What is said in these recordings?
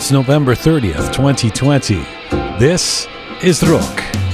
It's November 30th, 2020. This is Rock.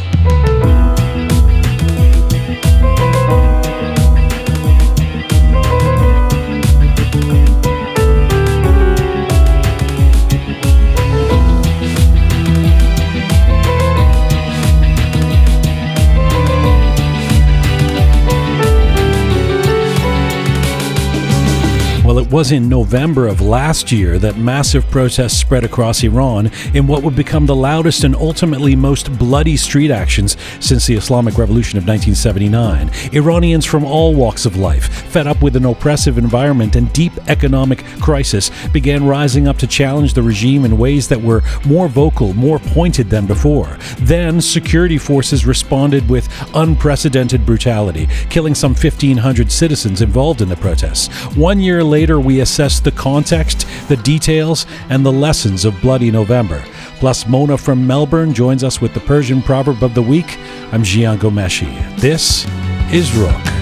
It was in November of last year that massive protests spread across Iran in what would become the loudest and ultimately most bloody street actions since the Islamic Revolution of 1979. Iranians from all walks of life, fed up with an oppressive environment and deep economic crisis, began rising up to challenge the regime in ways that were more vocal, more pointed than before. Then, security forces responded with unprecedented brutality, killing some 1,500 citizens involved in the protests. One year later, we assess the context, the details, and the lessons of Bloody November. Plus, Mona from Melbourne joins us with the Persian proverb of the week. I'm Jian Ghomeshi. This is Rook.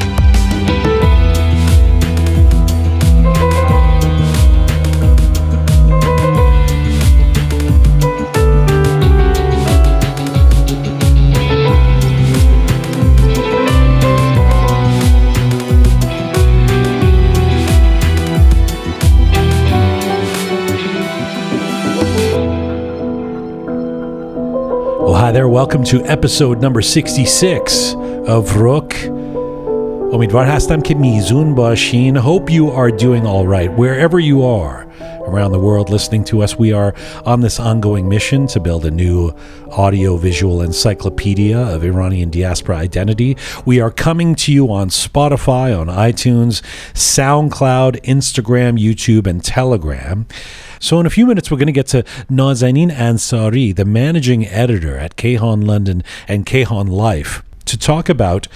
Hi there, welcome to episode number 66 of Rook. Omidvar Hastam Kimizun Bashin. Hope you are doing all right wherever you are around the world listening to us. We are on this ongoing mission to build a new audio-visual encyclopedia of Iranian diaspora identity. We are coming to you on Spotify, on iTunes, SoundCloud, Instagram, YouTube, and Telegram. So, in a few minutes, we're going to get to Nazanin Ansari, the managing editor at Kayhan London and Kayhan Life, to talk about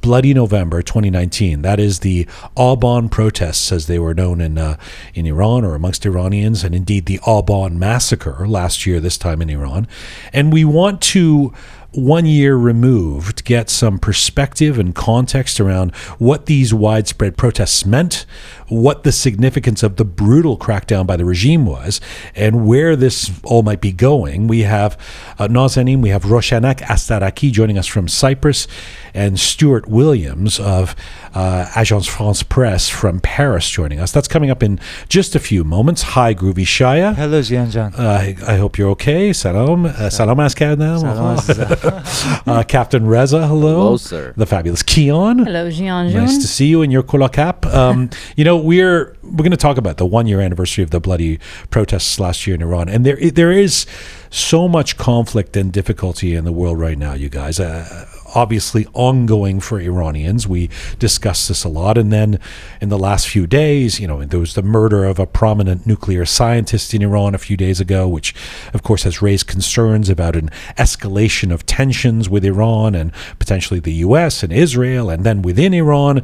Bloody November 2019. That is the Aban protests, as they were known in uh, in Iran or amongst Iranians, and indeed the Aban massacre last year, this time in Iran. And we want to one year removed, get some perspective and context around what these widespread protests meant, what the significance of the brutal crackdown by the regime was, and where this all might be going. We have uh, Nazanin, we have Roshanak Astaraki joining us from Cyprus, and Stuart Williams of uh, Agence France Presse from Paris joining us. That's coming up in just a few moments. Hi, Groovy Shaya. Hello Jianjan. Uh, I, I hope you're okay. Salam. Uh, salam az kardam. uh, Captain Reza, hello. Hello, sir. The fabulous Keon. Hello, Jian Jun. Nice to see you in your kola cap. Um, you know, we're we're going to talk about the one year anniversary of the bloody protests last year in Iran, and there there is so much conflict and difficulty in the world right now, you guys. Uh, obviously ongoing for Iranians. We discussed this a lot. And then in the last few days, you know, there was the murder of a prominent nuclear scientist in Iran a few days ago, which, of course, has raised concerns about an escalation of tensions with Iran and potentially the U.S. and Israel, and then within Iran.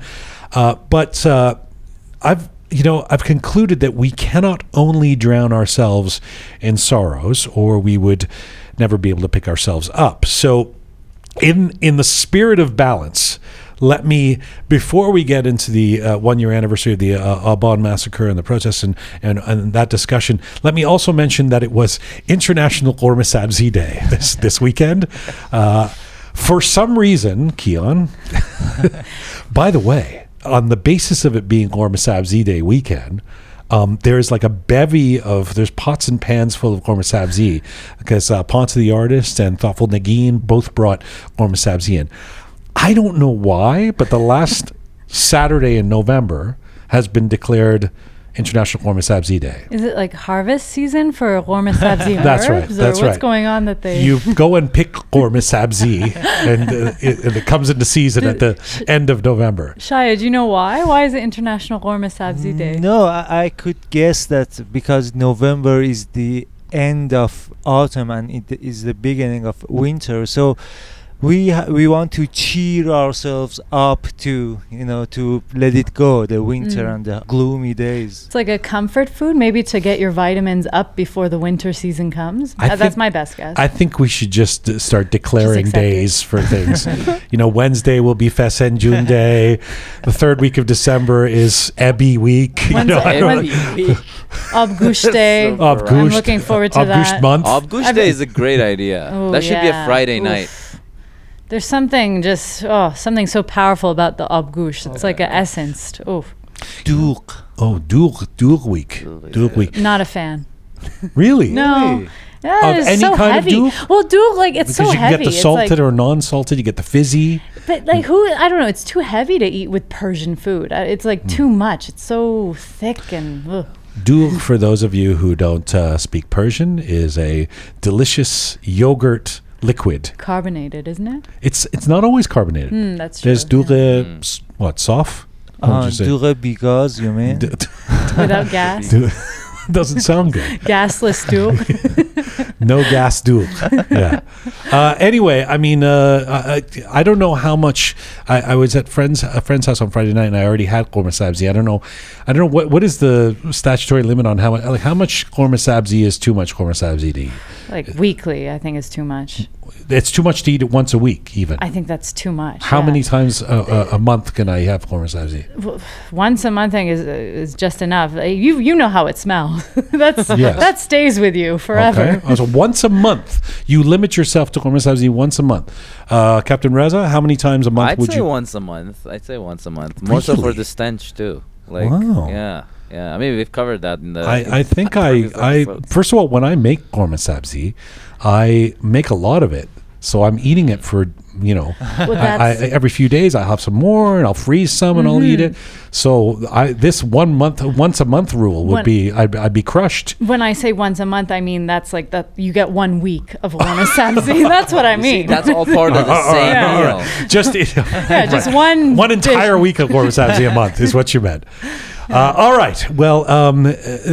Uh, but uh, I've you know, I've concluded that we cannot only drown ourselves in sorrows, or we would never be able to pick ourselves up. So, in in the spirit of balance, let me before we get into the uh, one year anniversary of the uh, Aban massacre and the protests and, and and that discussion, let me also mention that it was International Gormasabzi Day this this weekend. Uh, for some reason, Keon. by the way, on the basis of it being Gormasabzi Day weekend. Um, there's like a bevy of there's pots and pans full of Gormasabzi because uh, Ponce the artist and Thoughtful Nagin both brought Gormasabzi in. I don't know why, but the last Saturday in November has been declared International Gormasabzi Day. Is it like harvest season for Gorma Sabzi That's right, that's or what's right. going on that they You go and pick Gormasabzi, and, uh, it, and it comes into season at the end of November. Shaya, do you know why? Why is it International Gorma Sabzi Day? No, I, I could guess that because November is the end of autumn and it is the beginning of winter. So we ha- we want to cheer ourselves up to you know to let it go the winter Mm. and the gloomy days. It's like a comfort food, maybe to get your vitamins up before the winter season comes. I Uh, that's my best guess. I think we should just uh, start declaring accept it. days for things. you know, Wednesday will be Fesenjun Day. The third week of December is Ebby week. You know, I don't Abgush day so i'm looking forward to Avgust that. month. Avgush Day is a great idea. Oh, that should be a. Friday Oof. night. There's something just oh something so powerful about the Abgush. It's like an essence. Oh, Duke. Oh, Dur Dur week. Dur, Dur week. not a fan. Really? No. Really? Yeah, Of it's any so kind of heavy. Well, dough like it's Because so you can heavy. get the salted like, or non-salted. You get the fizzy. but like who? I don't know. It's too heavy to eat with Persian food. Uh, It's like too Hmm. much. It's so thick and. Ugh. Dur, for those of you who don't uh, speak Persian, is a delicious yogurt liquid. carbonated, isn't it? It's it's not always carbonated. Mm, that's true. There's yeah. Dur, s- what, soft? What would Uh, you? Dure because you mean? D- without gas, Dur- doesn't sound good. gasless dough. No gas dur. Yeah. Uh, anyway, I mean, uh, I, I don't know how much. I, I was at friends a friend's house on Friday night, and I already had korma sabzi. I don't know. I don't know what what is the statutory limit on how much like how much korma sabzi is too much korma sabzi to eat. like weekly, I think is too much. It's too much to eat it once a week, even. I think that's too much. How yeah. many times a, a, a month can I have korma sabzi? Once a month thing is is just enough. Uh, You you know how it smells. that's Yes. that stays with you forever. Okay. Uh, So once a month, you limit yourself to korma sabzi once a month. Uh, Captain Reza, how many times a month I'd would say you? once a month. I'd say once a month. More so for the stench too. Like Wow. yeah, yeah. I mean we've covered that in the. I, I think I, I episodes. first of all when I make korma sabzi, I make a lot of it, so I'm eating it for you know Well, I, I, every few days I'll have some more and I'll freeze some and I'll eat mm-hmm. it. So I this one month once a month rule would When- be I'd, I'd be crushed. When I say once a month, I mean that's like that you get one week of Lana Sabzi. That's what I You see, mean. that's all part of the same Yeah. meal. Just yeah, just one one dish. entire week of korma sabzi a month is what you meant. Uh, all right. Well, um, uh,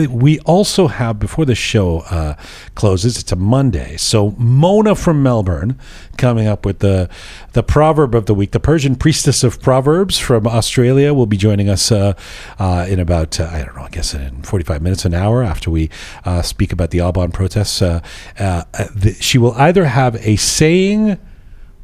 we also have before the show uh, closes. It's a Monday, so Mona from Melbourne coming up with the the proverb of the week. The Persian priestess of proverbs from Australia will be joining us uh, uh, in about uh, I don't know. I guess in forty five minutes, an hour after we uh, speak about the Aban protests. Uh, the, she will either have a saying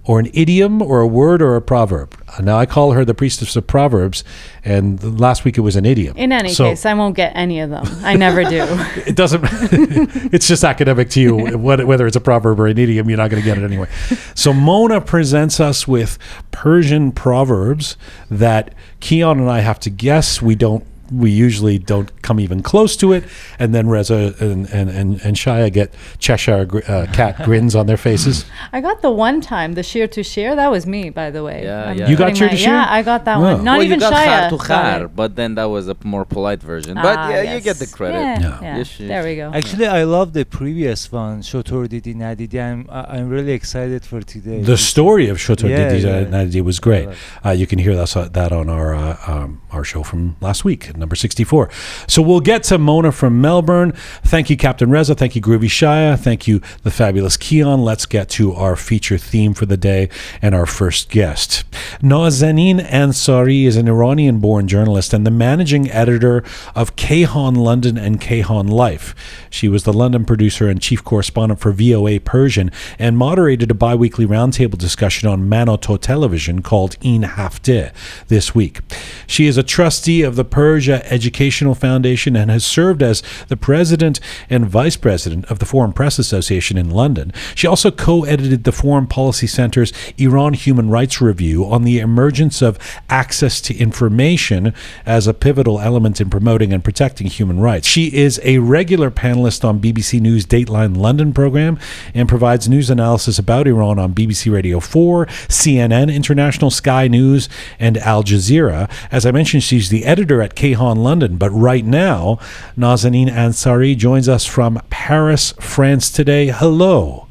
or an idiom or a word or a proverb. Uh, Now I call her the priestess of proverbs, and last week it was an idiom. In any So case, I won't get any of them. I never do. it doesn't. it's just academic to you. Whether it's a proverb or an idiom, you're not going to get it anyway. So Mona presents us with Persian proverbs that Keon and I have to guess. We don't. We usually don't come even close to it, and then Reza and and and, and Shia get Cheshire uh, cat grins on their faces. I got the one time the sheer to sheer. That was me, by the way. Yeah, I'm yeah. You got putting sheer to sheer? Yeah, I got that Wow. one. Not well, even you got Shia. khar to got khar, but then that was a more polite version. But Ah, yeah, you get the credit. Yeah, Yeah. yeah. Yes, yes. There we go. Actually, I love the previous one, Shotor Didi Nadidi. I'm I- I'm really excited for today. The story of Shotor Yeah, Didi yeah. Nadidi was great. Uh, you can hear that, that on our uh, um, our show from last week, number 64. So we'll get to Mona from Melbourne. Thank you, Captain Reza. Thank you, Groovy Shia. Thank you, the fabulous Keon. Let's get to our feature theme for the day and our first guest. Nazanin Ansari is an Iranian born journalist and the managing editor of Kayhan London and Kayhan Life. She was the London producer and chief correspondent for VOA Persian and moderated a bi weekly roundtable discussion on Manoto television called In Hafte this week. She is a trustee of the Persia Educational Foundation and has served as the president and vice president of the Foreign Press Association in London. She also co edited the Foreign Policy Center's Iran Human Rights Review on the emergence of access to information as a pivotal element in promoting and protecting human rights. She is a regular panelist on BBC News Dateline London program and provides news analysis about Iran on BBC Radio 4, CNN, International Sky News, and Al Jazeera. As I mentioned, she's the editor at Kayhan London, but right now, Nazanin Ansari joins us from Paris, France today. Hello.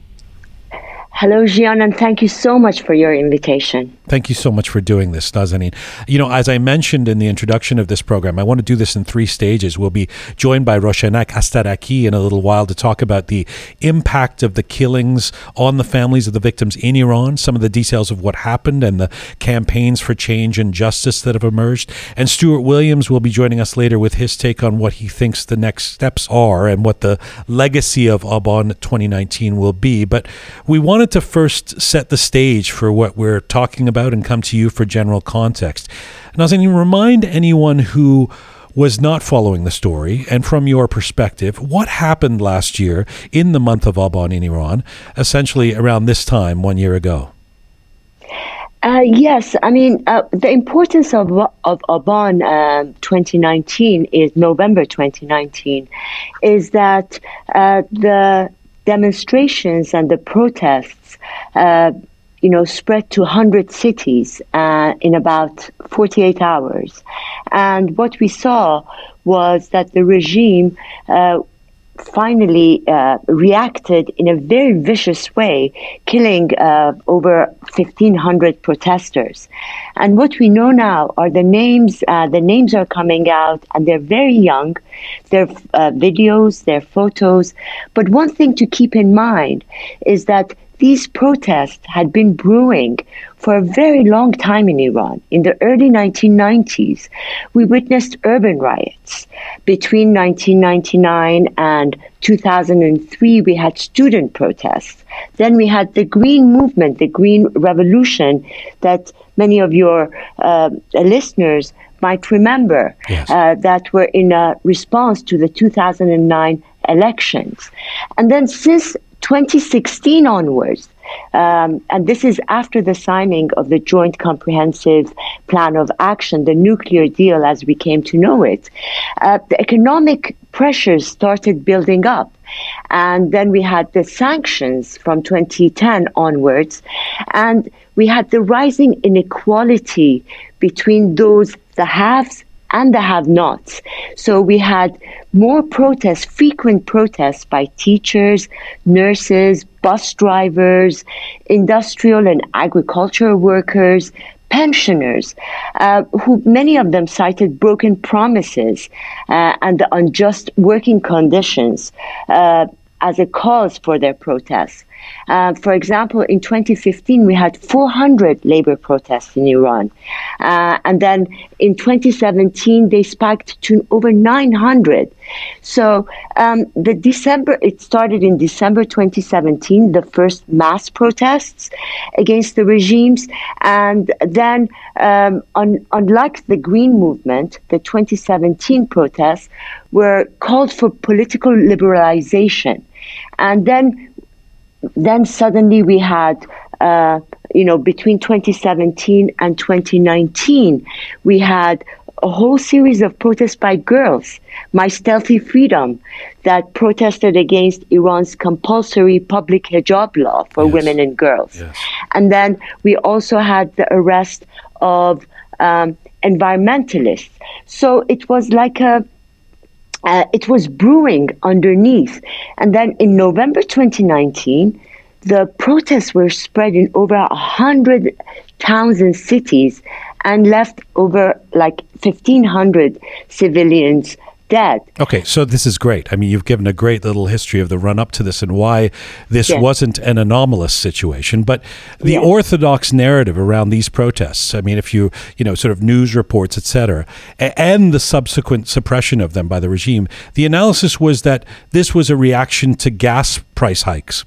Hello, Jian, and thank you so much for your invitation. Thank you so much for doing this, Nazanin. You know, as I mentioned in the introduction of this program, I want to do this in three stages. We'll be joined by Roshanak Astaraki in a little while to talk about the impact of the killings on the families of the victims in Iran, some of the details of what happened, and the campaigns for change and justice that have emerged. And Stuart Williams will be joining us later with his take on what he thinks the next steps are and what the legacy of Aban 2019 will be. But we wanted to first set the stage for what we're talking about and come to you for general context. Nazanin, remind anyone who was not following the story, and from your perspective, what happened last year in the month of Aban in Iran, essentially around this time one year ago? Uh, yes, I mean uh, the importance of of Aban uh, 2019 is November 2019, is that uh, the demonstrations and the protests uh, you know, spread to 100 cities uh, in about 48 hours. And what we saw was that the regime uh, finally uh, reacted in a very vicious way, killing uh, over 1,500 protesters. And what we know now are the names. Uh, the names are coming out, and they're very young. Their uh, videos, their photos. But one thing to keep in mind is that these protests had been brewing for a very long time in Iran. In the early 1990s, we witnessed urban riots. Between 1999 and 2003, we had student protests. Then we had the Green Movement, the Green Revolution, that many of your uh, listeners might remember, yes. uh, that were in a response to the 2009 elections. And then since 2016 onwards, um, and this is after the signing of the Joint Comprehensive Plan of Action, the nuclear deal as we came to know it, uh, the economic pressures started building up. And then we had the sanctions from 2010 onwards, and we had the rising inequality between those, the haves and the have nots. So we had more protests, frequent protests by teachers, nurses, bus drivers, industrial and agricultural workers, pensioners, uh, who many of them cited broken promises uh, and the unjust working conditions uh, as a cause for their protests. Uh, for example, in 2015, we had 400 labor protests in Iran. Uh, and then in 2017, they spiked to over 900. So um, the December, it started in December 2017, the first mass protests against the regimes. And then, um, un- unlike the Green Movement, the 2017 protests were called for political liberalization. And then then suddenly we had, uh, you know, between 2017 and 2019, we had a whole series of protests by girls, My Stealthy Freedom, that protested against Iran's compulsory public hijab law for Yes. women and girls. Yes. And then we also had the arrest of um, environmentalists. So it was like a uh, it was brewing underneath. And then in November 2019, the protests were spread in over a hundred towns and cities and left over like 1,500 civilians dead. Okay, so this is great. I mean, you've given a great little history of the run up to this and why this Yes. wasn't an anomalous situation. But the Yes. orthodox narrative around these protests, I mean, if you, you know, sort of news reports, etc., and the subsequent suppression of them by the regime, the analysis was that this was a reaction to gas price hikes.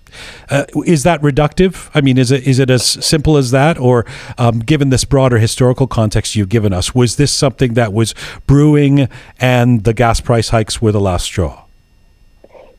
Uh, is that reductive? I mean, is it is it as simple as that, or um, given this broader historical context you've given us, was this something that was brewing, and the gas price hikes were the last straw?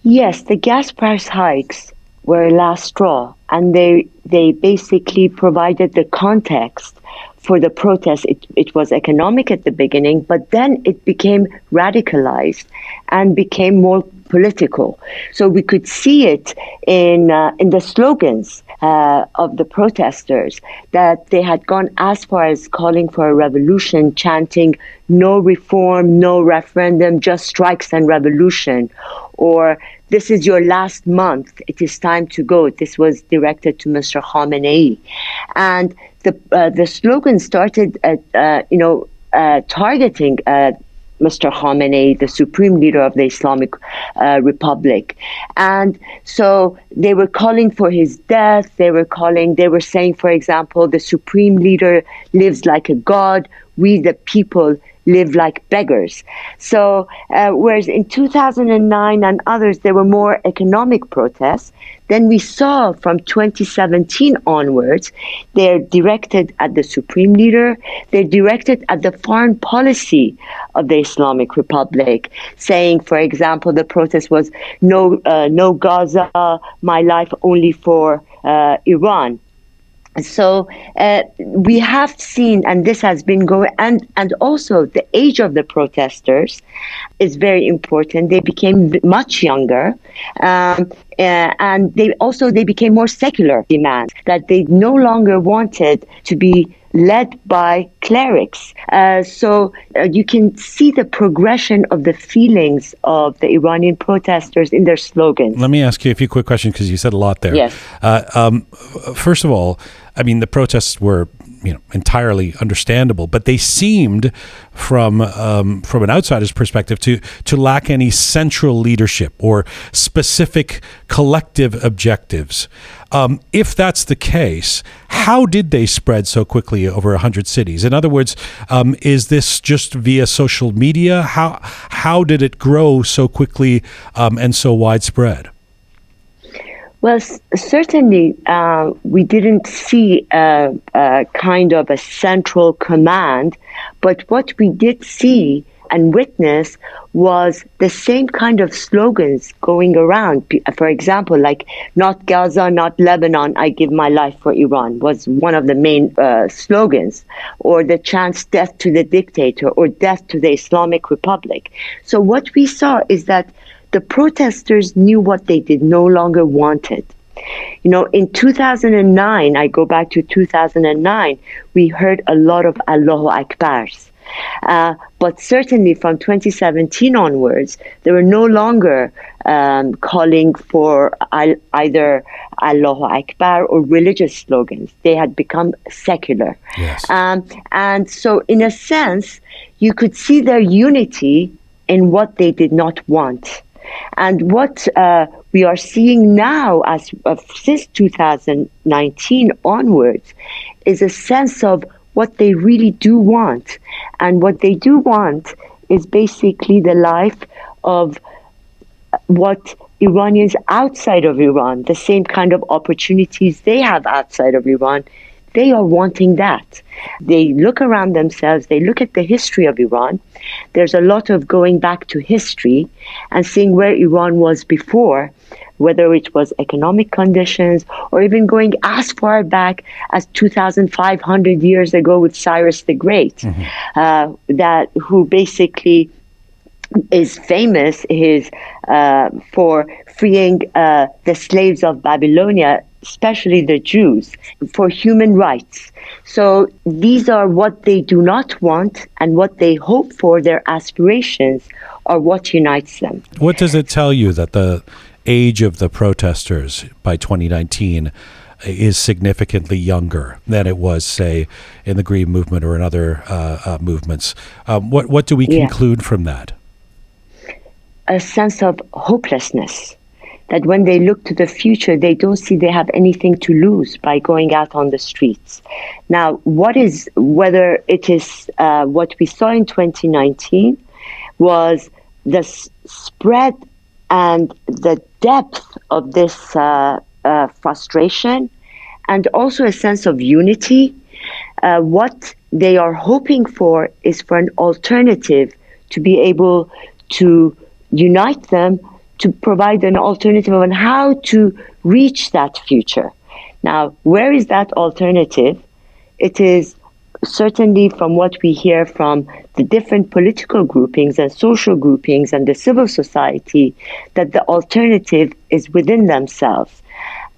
Yes, the gas price hikes were last straw, and they they basically provided the context for the protest. It it was economic at the beginning, but then it became radicalized and became more political. So we could see it in uh, in the slogans uh, of the protesters that they had gone as far as calling for a revolution, chanting "No reform, no referendum, just strikes and revolution," or "This is your last month. It is time to go." This was directed to Mr. Khamenei, and the uh, the slogan started at uh, you know uh, targeting. Mr. Khamenei, the supreme leader of the Islamic uh, Republic. And so they were calling for his death. They were calling, they were saying, for example, the supreme leader lives like a god. We, the people, live like beggars. So, uh, whereas in 2009 and others, there were more economic protests, then we saw from 2017 onwards, they're directed at the supreme leader, they're directed at the foreign policy of the Islamic Republic, saying, for example, the protest was no, uh, no Gaza, my life only for uh, Iran so uh, we have seen and this has been going and and also the age of the protesters is very important. They became much younger um, uh, and they also they became more secular demands that they no longer wanted to be led by clerics. Uh, so uh, you can see the progression of the feelings of the Iranian protesters in their slogans. Let me ask you a few quick questions because you said a lot there. Yes. Uh, um, first of all, I mean, the protests were you know entirely understandable, but they seemed from um, from an outsider's perspective to to lack any central leadership or specific collective objectives. Um, if that's the case, how did they spread so quickly over hundred cities? In other words, um, is this just via social media? How how did it grow so quickly um, and so widespread? Well, s- certainly, uh, we didn't see a, a kind of a central command, but what we did see and witness was the same kind of slogans going around. For example, like "Not Gaza, not Lebanon, I give my life for Iran" was one of the main uh, slogans, or the chants "Death to the dictator" or "Death to the Islamic Republic." So what we saw is that the protesters knew what they did no longer wanted. You know, in 2009, I go back to 2009, we heard a lot of Allahu Akbars. Uh, but certainly from 2017 onwards, they were no longer um, calling for al- either Allahu Akbar or religious slogans. They had become secular. Yes. Um, and so, in a sense, you could see their unity in what they did not want. And what uh, we are seeing now, as uh, since 2019 onwards, is a sense of what they really do want. And what they do want is basically the life of what Iranians outside of Iran, the same kind of opportunities they have outside of Iran, they are wanting that. They look around themselves, they look at the history of Iran. There's a lot of going back to history and seeing where Iran was before, whether it was economic conditions or even going as far back as 2,500 years ago with Cyrus the Great, uh, that who basically is famous is uh, for freeing uh, the slaves of Babylonia, especially the Jews, for human rights. So these are what they do not want and what they hope for, their aspirations are what unites them. What does it tell you that the age of the protesters by 2019 is significantly younger than it was, say, in the Green Movement or in other uh, uh, movements? Um, what what do we Yeah. conclude from that? a sense of hopelessness that when they look to the future, they don't see they have anything to lose by going out on the streets. Now, what is, whether it is uh, what we saw in 2019 was the s- spread and the depth of this uh, uh, frustration and also a sense of unity. Uh, what they are hoping for is for an alternative to be able to unite them to provide an alternative on how to reach that future. Now, where is that alternative? It is certainly from what we hear from the different political groupings and social groupings and the civil society that the alternative is within themselves.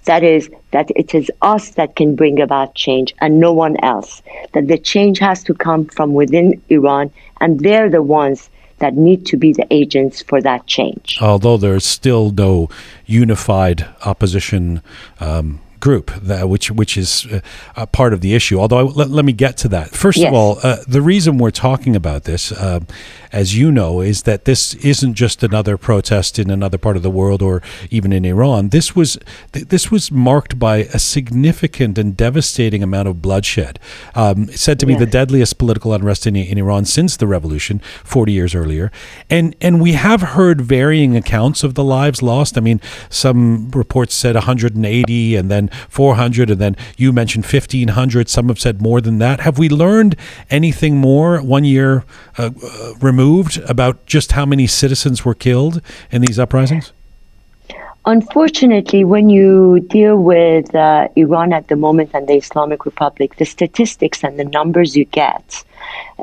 That is, that it is us that can bring about change and no one else. That the change has to come from within Iran, and they're the ones that need to be the agents for that change. Although there's still no unified opposition um, group, that, which which is uh, a part of the issue. Although I, let, let me get to that. First of all, uh, the reason we're talking about this, uh, as you know, is that this isn't just another protest in another part of the world or even in Iran. This was th- this was marked by a significant and devastating amount of bloodshed. Um, said to be the deadliest political unrest in, in Iran since the revolution, 40 years earlier. And and we have heard varying accounts of the lives lost. I mean, some reports said 180 and then 400 and then you mentioned 1500. Some have said more than that. Have we learned anything more one year uh, uh, removed about just how many citizens were killed in these uprisings? Unfortunately, when you deal with uh, Iran at the moment and the Islamic Republic, the statistics and the numbers you get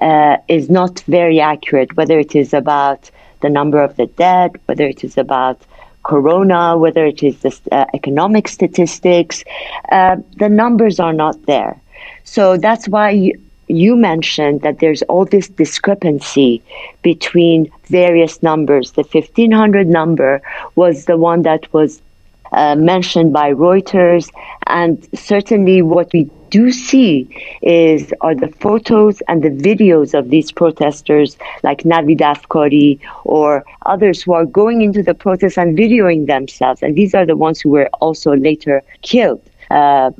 uh, is not very accurate, whether it is about the number of the dead, whether it is about corona, whether it is the uh, economic statistics. Uh, the numbers are not there. So that's why you, you mentioned that there's all this discrepancy between various numbers. The 1500 number was the one that was uh, mentioned by Reuters, and certainly what we do see is are the photos and the videos of these protesters like Navid Afkari or others who are going into the protests and videoing themselves, and these are the ones who were also later killed. Uh,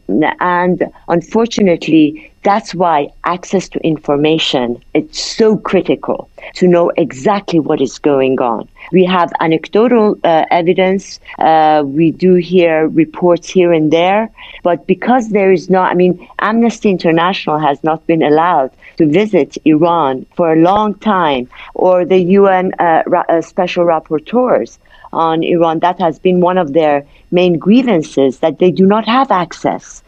and unfortunately, that's why access to information is so critical to know exactly what is going on. We have anecdotal uh, evidence. Uh, we do hear reports here and there, but because there is no, I mean, Amnesty International has not been allowed to visit Iran for a long time, or the UN uh, ra- uh, special rapporteurs on Iran. That has been one of their main grievances that they do not have access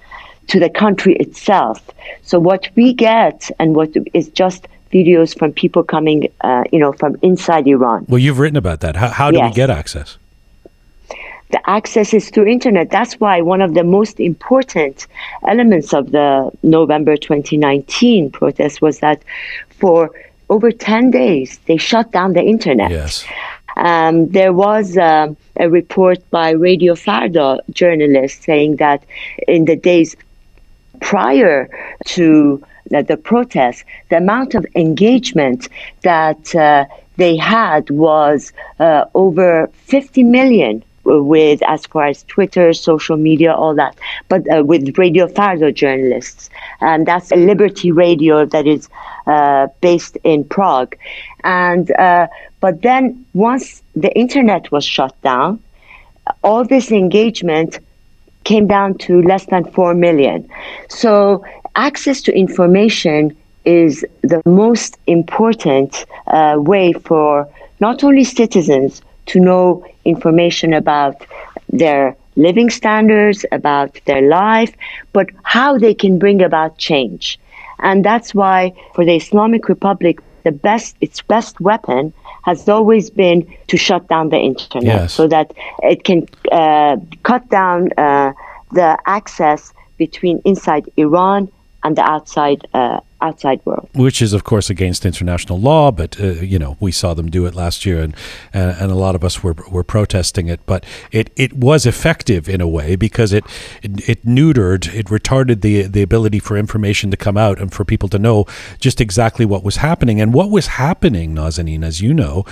to the country itself. So what we get and what is just videos from people coming, uh, you know, from inside Iran. Well, you've written about that. How, how do we get access? the access is through internet. That's why one of the most important elements of the November 2019 protest was that for over 10 days they shut down the internet. Yes. Um, there was um a report by Radio Farda journalists saying that in the days prior to the, the protest, the amount of engagement that uh, they had was uh, over 50 million with as far as Twitter, social media, all that, but uh, with Radio Farda journalists. And that's a Liberty Radio that is uh, based in Prague. And, uh, but then once the internet was shut down, all this engagement came down to less than 4 million. So access to information is the most important uh, way for not only citizens to know information about their living standards, about their life, but how they can bring about change. And that's why for the Islamic Republic, the best, its best weapon has always been to shut down the internet Yes. so that it can uh, cut down uh, the access between inside Iran and the outside uh, outside world. which is of course against international law but uh, you know we saw them do it last year and and a lot of us were were protesting it but it it was effective in a way because it it, it neutered it retarded the the ability for information to come out and for people to know just exactly what was happening and what was happening Nazanin as you know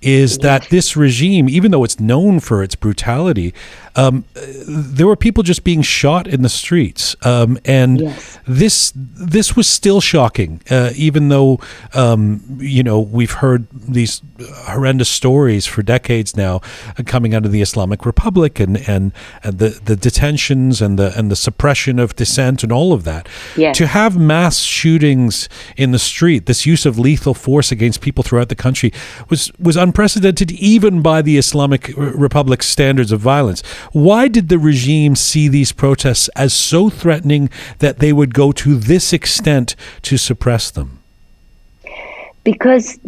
is that this regime even though it's known for its brutality um, there were people just being shot in the streets um, and Yes. this this was still shocking, uh, even though um, you know we've heard these horrendous stories for decades now uh, coming out of the Islamic Republic and and, and the the detentions and the and the suppression of dissent and all of that. Yes. To have mass shootings in the street, this use of lethal force against people throughout the country was was unprecedented even by the Islamic Republic's standards of violence. Why did the regime see these protests as so threatening that they would go to this extent to suppress them? because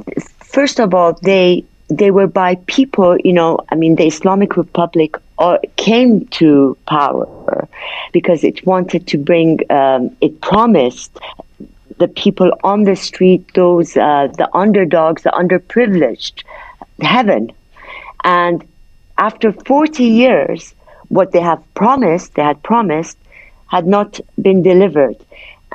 first of all they they were by people you know i mean the islamic republic uh, came to power because it wanted to bring um, it promised the people on the street those uh, the underdogs the underprivileged heaven and after 40 years what they have promised, they had promised, had not been delivered.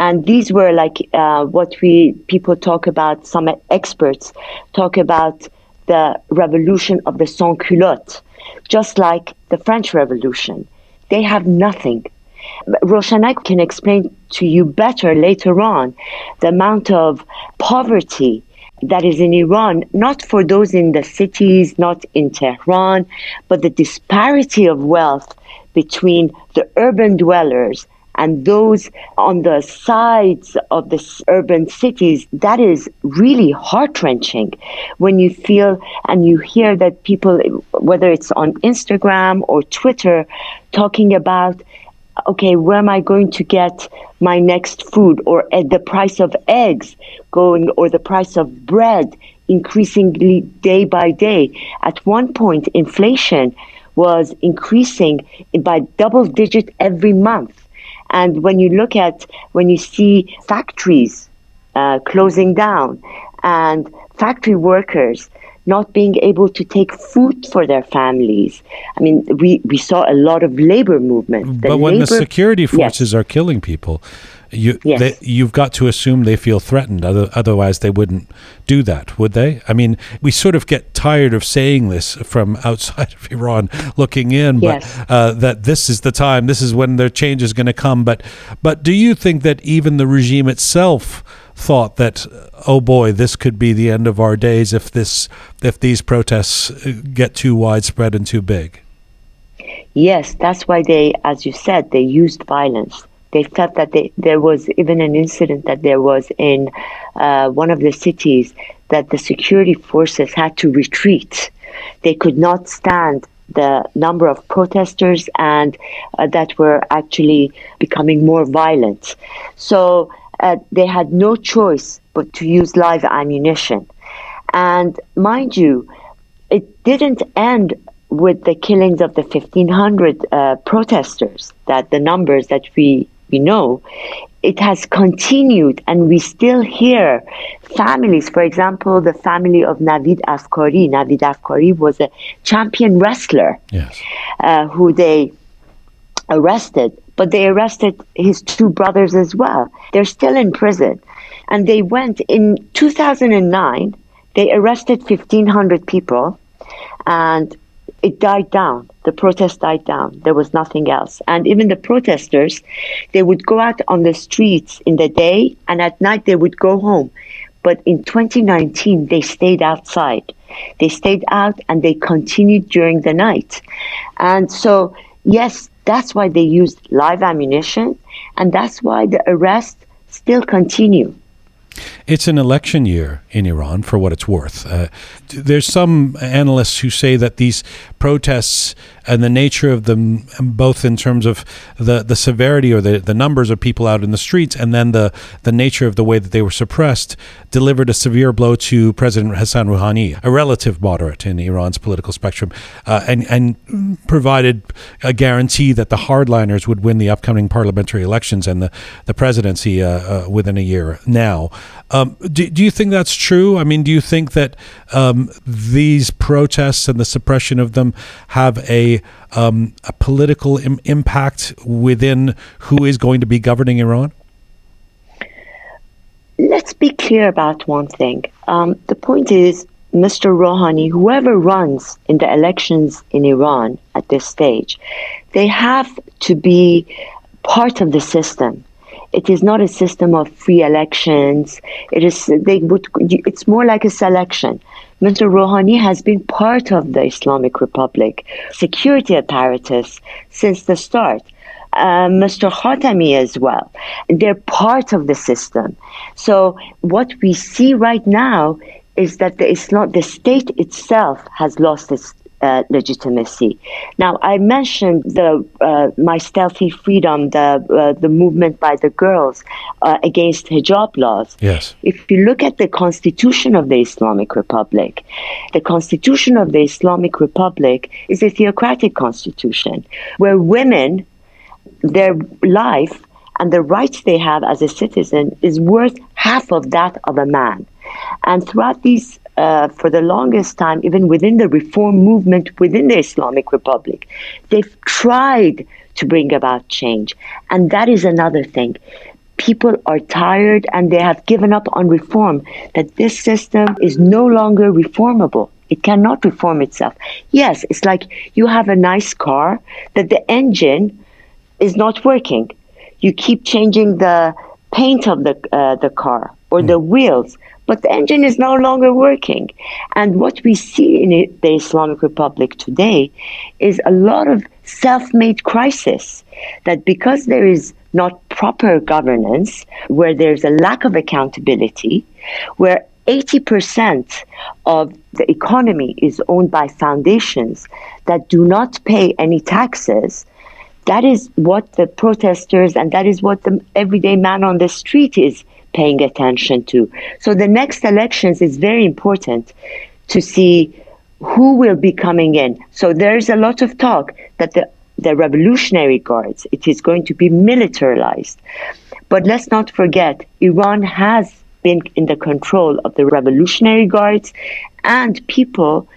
And these were like uh, what we people talk about. Some experts talk about the revolution of the sans culotte, just like the French Revolution. They have nothing. Roshana can explain to you better later on the amount of poverty that is in Iran, not for those in the cities, not in Tehran, but the disparity of wealth between the urban dwellers and those on the sides of the urban cities, that is really heart wrenching when you feel and you hear that people, whether it's on Instagram or Twitter, talking about okay, where am I going to get my next food? Or at the price of eggs going, or the price of bread increasingly day by day. At one point, inflation was increasing by double digit every month. And when you look at, when you see factories uh, closing down and factory workers not being able to take food for their families. I mean, we, we saw a lot of labor movement. The but when labor, the security forces yes. are killing people, you yes. they, you've got to assume they feel threatened. Other, otherwise, they wouldn't do that, would they? I mean, we sort of get tired of saying this from outside of Iran, looking in, yes. but uh, that this is the time, this is when their change is going to come. But but do you think that even the regime itself? thought that oh boy this could be the end of our days if this if these protests uh, get too widespread and too big yes that's why they as you said they used violence they felt that they, there was even an incident that there was in uh, one of the cities that the security forces had to retreat they could not stand the number of protesters and uh, that were actually becoming more violent so uh, they had no choice but to use live ammunition. And mind you, it didn't end with the killings of the 1,500 uh, protesters, that the numbers that we, we know. It has continued, and we still hear families. For example, the family of Navid Afkari. Navid Afkari was a champion wrestler yes. uh, who they arrested but they arrested his two brothers as well. They're still in prison. And they went in 2009, they arrested 1,500 people and it died down. The protest died down. There was nothing else. And even the protesters, they would go out on the streets in the day and at night they would go home. But in 2019, they stayed outside. They stayed out and they continued during the night. And so, yes, that's why they used live ammunition, and that's why the arrests still continue. It's an election year in Iran, for what it's worth. Uh, there's some analysts who say that these protests and the nature of them, both in terms of the, the severity or the, the numbers of people out in the streets, and then the, the nature of the way that they were suppressed, delivered a severe blow to President Hassan Rouhani, a relative moderate in Iran's political spectrum, uh, and, and provided a guarantee that the hardliners would win the upcoming parliamentary elections and the, the presidency uh, uh within a year now. Um, do, do you think that's true? I mean, do you think that um, these protests and the suppression of them have a, um, a political Im- impact within who is going to be governing Iran? Let's be clear about one thing. Um, the point is, Mr. Rouhani, whoever runs in the elections in Iran at this stage, they have to be part of the system. It is not a system of free elections. It is they would. It's more like a selection. Mr. Rouhani has been part of the Islamic Republic security apparatus since the start. Uh, Mr. Khatami as well. They're part of the system. So what we see right now is that the Islam, the state itself has lost its uh, legitimacy. Now, I mentioned the uh, my stealthy freedom, the uh, the movement by the girls uh, against hijab laws. Yes. If you look at the constitution of the Islamic Republic, the constitution of the Islamic Republic is a theocratic constitution where women, their life and the rights they have as a citizen is worth half of that of a man. And throughout these, uh, for the longest time, even within the reform movement within the Islamic Republic, they've tried to bring about change. And that is another thing. People are tired and they have given up on reform, that this system is no longer reformable. It cannot reform itself. Yes, it's like you have a nice car that the engine is not working. You keep changing the paint of the uh, the car or the wheels, but the engine is no longer working. And what we see in the Islamic Republic today is a lot of self-made crisis. That because there is not proper governance, where there's a lack of accountability, where 80% of the economy is owned by foundations that do not pay any taxes. That is what the protesters and that is what the everyday man on the street is paying attention to. So the next elections is very important to see who will be coming in. So there's a lot of talk that the the revolutionary guards it is going to be militarized. But let's not forget Iran has been in the control of the revolutionary guards and people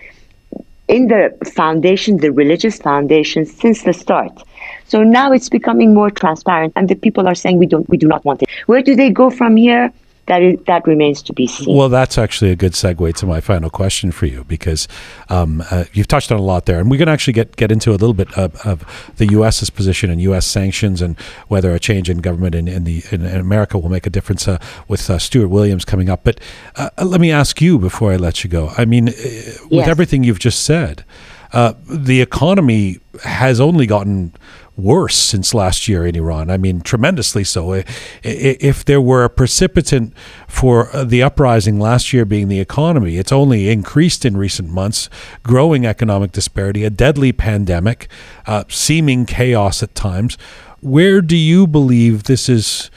in the foundation, the religious foundation, since the start. So now it's becoming more transparent, and the people are saying we don't, we do not want it. Where do they go from here? That is, that remains to be seen. Well, that's actually a good segue to my final question for you because um, uh, you've touched on a lot there, and we're going to actually get get into a little bit of, of, the U.S.'s position and U.S. sanctions and whether a change in government in, in the in, in, America will make a difference uh, with uh, Stuart Williams coming up. But uh, let me ask you before I let you go. I mean, uh, with yes. everything you've just said, uh, the economy has only gotten worse since last year in Iran. I mean, tremendously so. If there were a precipitant for the uprising last year being the economy, it's only increased in recent months, growing economic disparity, a deadly pandemic, uh, seeming chaos at times. Where do you believe this is?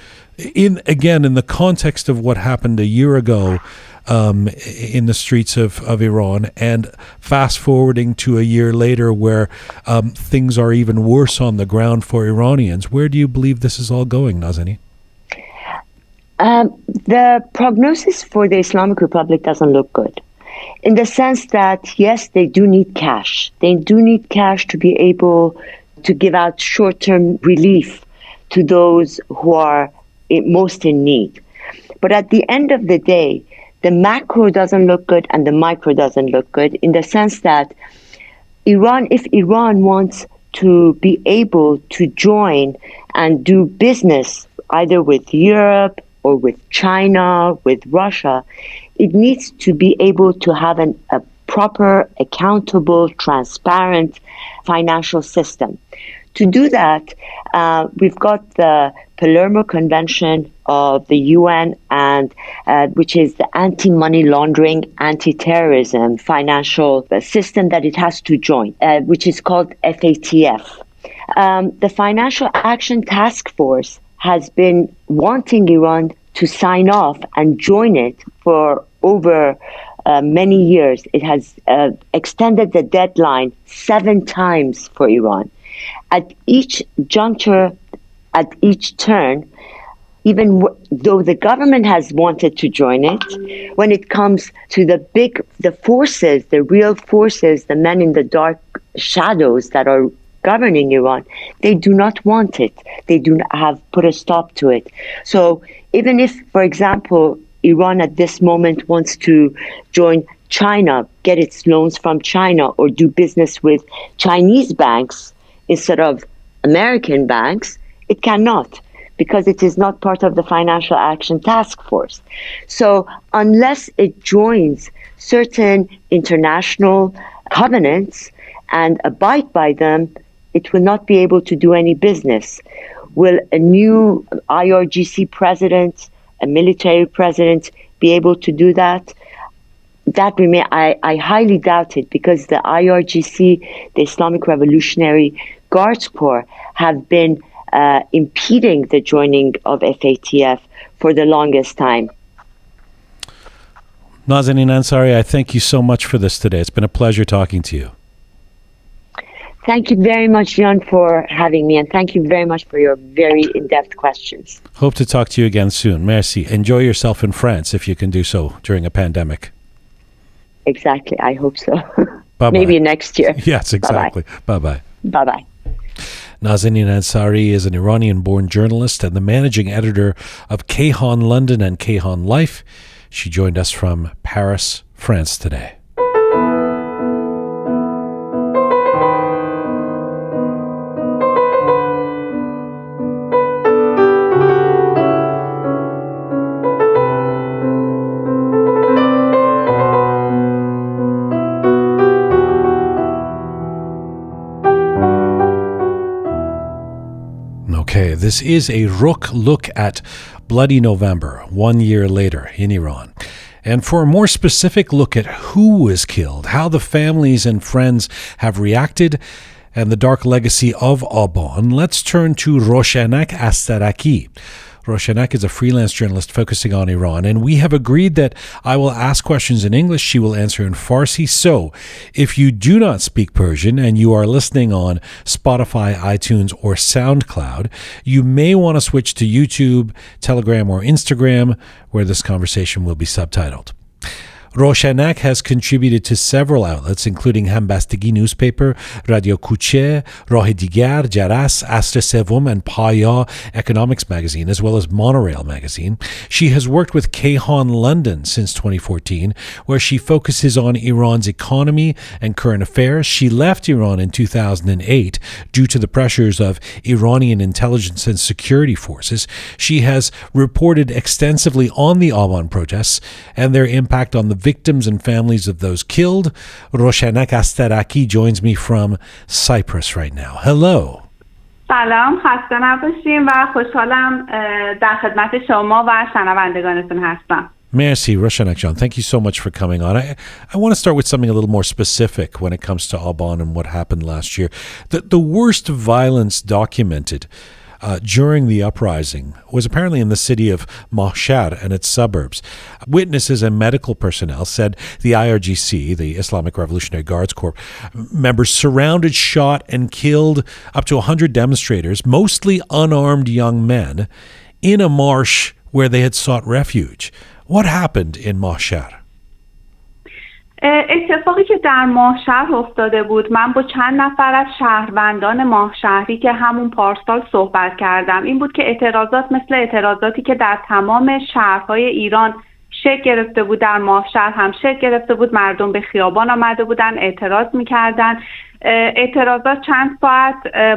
In again, in the context of what happened a year ago, um, in the streets of, of Iran. And fast forwarding to a year later, where um, things are even worse on the ground for Iranians, where do you believe this is all going, Nazanin? Um, the prognosis for the Islamic Republic doesn't look good. In the sense that, yes, they do need cash. They do need cash to be able to give out short term relief to those who are most in need. But at the end of the day, the macro doesn't look good and the micro doesn't look good in the sense that Iran, if Iran wants to be able to join and do business either with Europe or with China, with Russia, it needs to be able to have an, a proper, accountable, transparent financial system. To do that, uh, we've got the Palermo Convention of the UN, and uh, which is the anti-money laundering, anti-terrorism financial system that it has to join, uh, which is called FATF. Um, the Financial Action Task Force has been wanting Iran to sign off and join it for over uh, many years. It has uh, extended the deadline seven times for Iran. At each juncture, at each turn, even w- though the government has wanted to join it, when it comes to the big, the forces, the real forces, the men in the dark shadows that are governing Iran, they do not want it. They do not have put a stop to it. So even if, for example, Iran at this moment wants to join China, get its loans from China, or do business with Chinese banks, instead of American banks, it cannot because it is not part of the Financial Action Task Force. So, unless it joins certain international covenants and abide by them, it will not be able to do any business. Will a new IRGC president, a military president, be able to do that? that remain, I, I highly doubt it because the IRGC, the Islamic Revolutionary Guards Corps, have been uh, impeding the joining of FATF for the longest time. Nazanin Ansari, I thank you so much for this today. It's been a pleasure talking to you. Thank you very much, Jian, for having me, and thank you very much for your very in-depth questions. Hope to talk to you again soon. Merci. Enjoy yourself in France if you can do so during a pandemic. Exactly. I hope so. Bye-bye. Maybe next year. Yes, exactly. Bye bye. Bye bye. Nazanin Ansari is an Iranian born journalist and the managing editor of Kayhan London and Kayhan Life. She joined us from Paris, France today. This is a Rook look at Bloody November, one year later in Iran. And for a more specific look at who was killed, how the families and friends have reacted, and the dark legacy of Aban, let's turn to Roshanak Astaraki. Roshanak is a freelance journalist focusing on Iran, and we have agreed that I will ask questions in English, she will answer in Farsi. So, if you do not speak Persian and you are listening on Spotify, iTunes, or SoundCloud, you may want to switch to YouTube, Telegram, or Instagram, where this conversation will be subtitled. Roshanak has contributed to several outlets, including Hambastagi newspaper, Radio Kuche, Rah Digar, Jaras, Asr Sevom, and Paya Economics magazine, as well as Monorail magazine. She has worked with Kayhan London since 2014, where she focuses on Iran's economy and current affairs. She left Iran in 2008 due to the pressures of Iranian intelligence and security forces. She has reported extensively on the Aban protests and their impact on the victims and families of those killed. Roshanak Astaraki joins me from Cyprus right now. Hello. سلام خسته نباشیم و خوشحالم در خدمت شما و شنوندگانتون هستم Merci, Roshanak John. Thank you so much for coming on. I, I want to start with something a little more specific when it comes to Aban and what happened last year. The, the worst violence documented uh, during the uprising was apparently in the city of Mahshar and its suburbs. Witnesses and medical personnel said the IRGC, the Islamic Revolutionary Guards Corps, members surrounded, shot, and killed up to 100 demonstrators, mostly unarmed young men, in a marsh where they had sought refuge. What happened in Mahshar? اتفاقی که در ماهشهر افتاده بود من با چند نفر از شهروندان ماهشهری که همون پارسال صحبت کردم این بود که اعتراضات مثل اعتراضاتی که در تمام شهرهای ایران شکل گرفته بود در ماهشهر هم شکل گرفته بود مردم به خیابان آمده بودن اعتراض می‌کردن. اعتراضات چند ساعت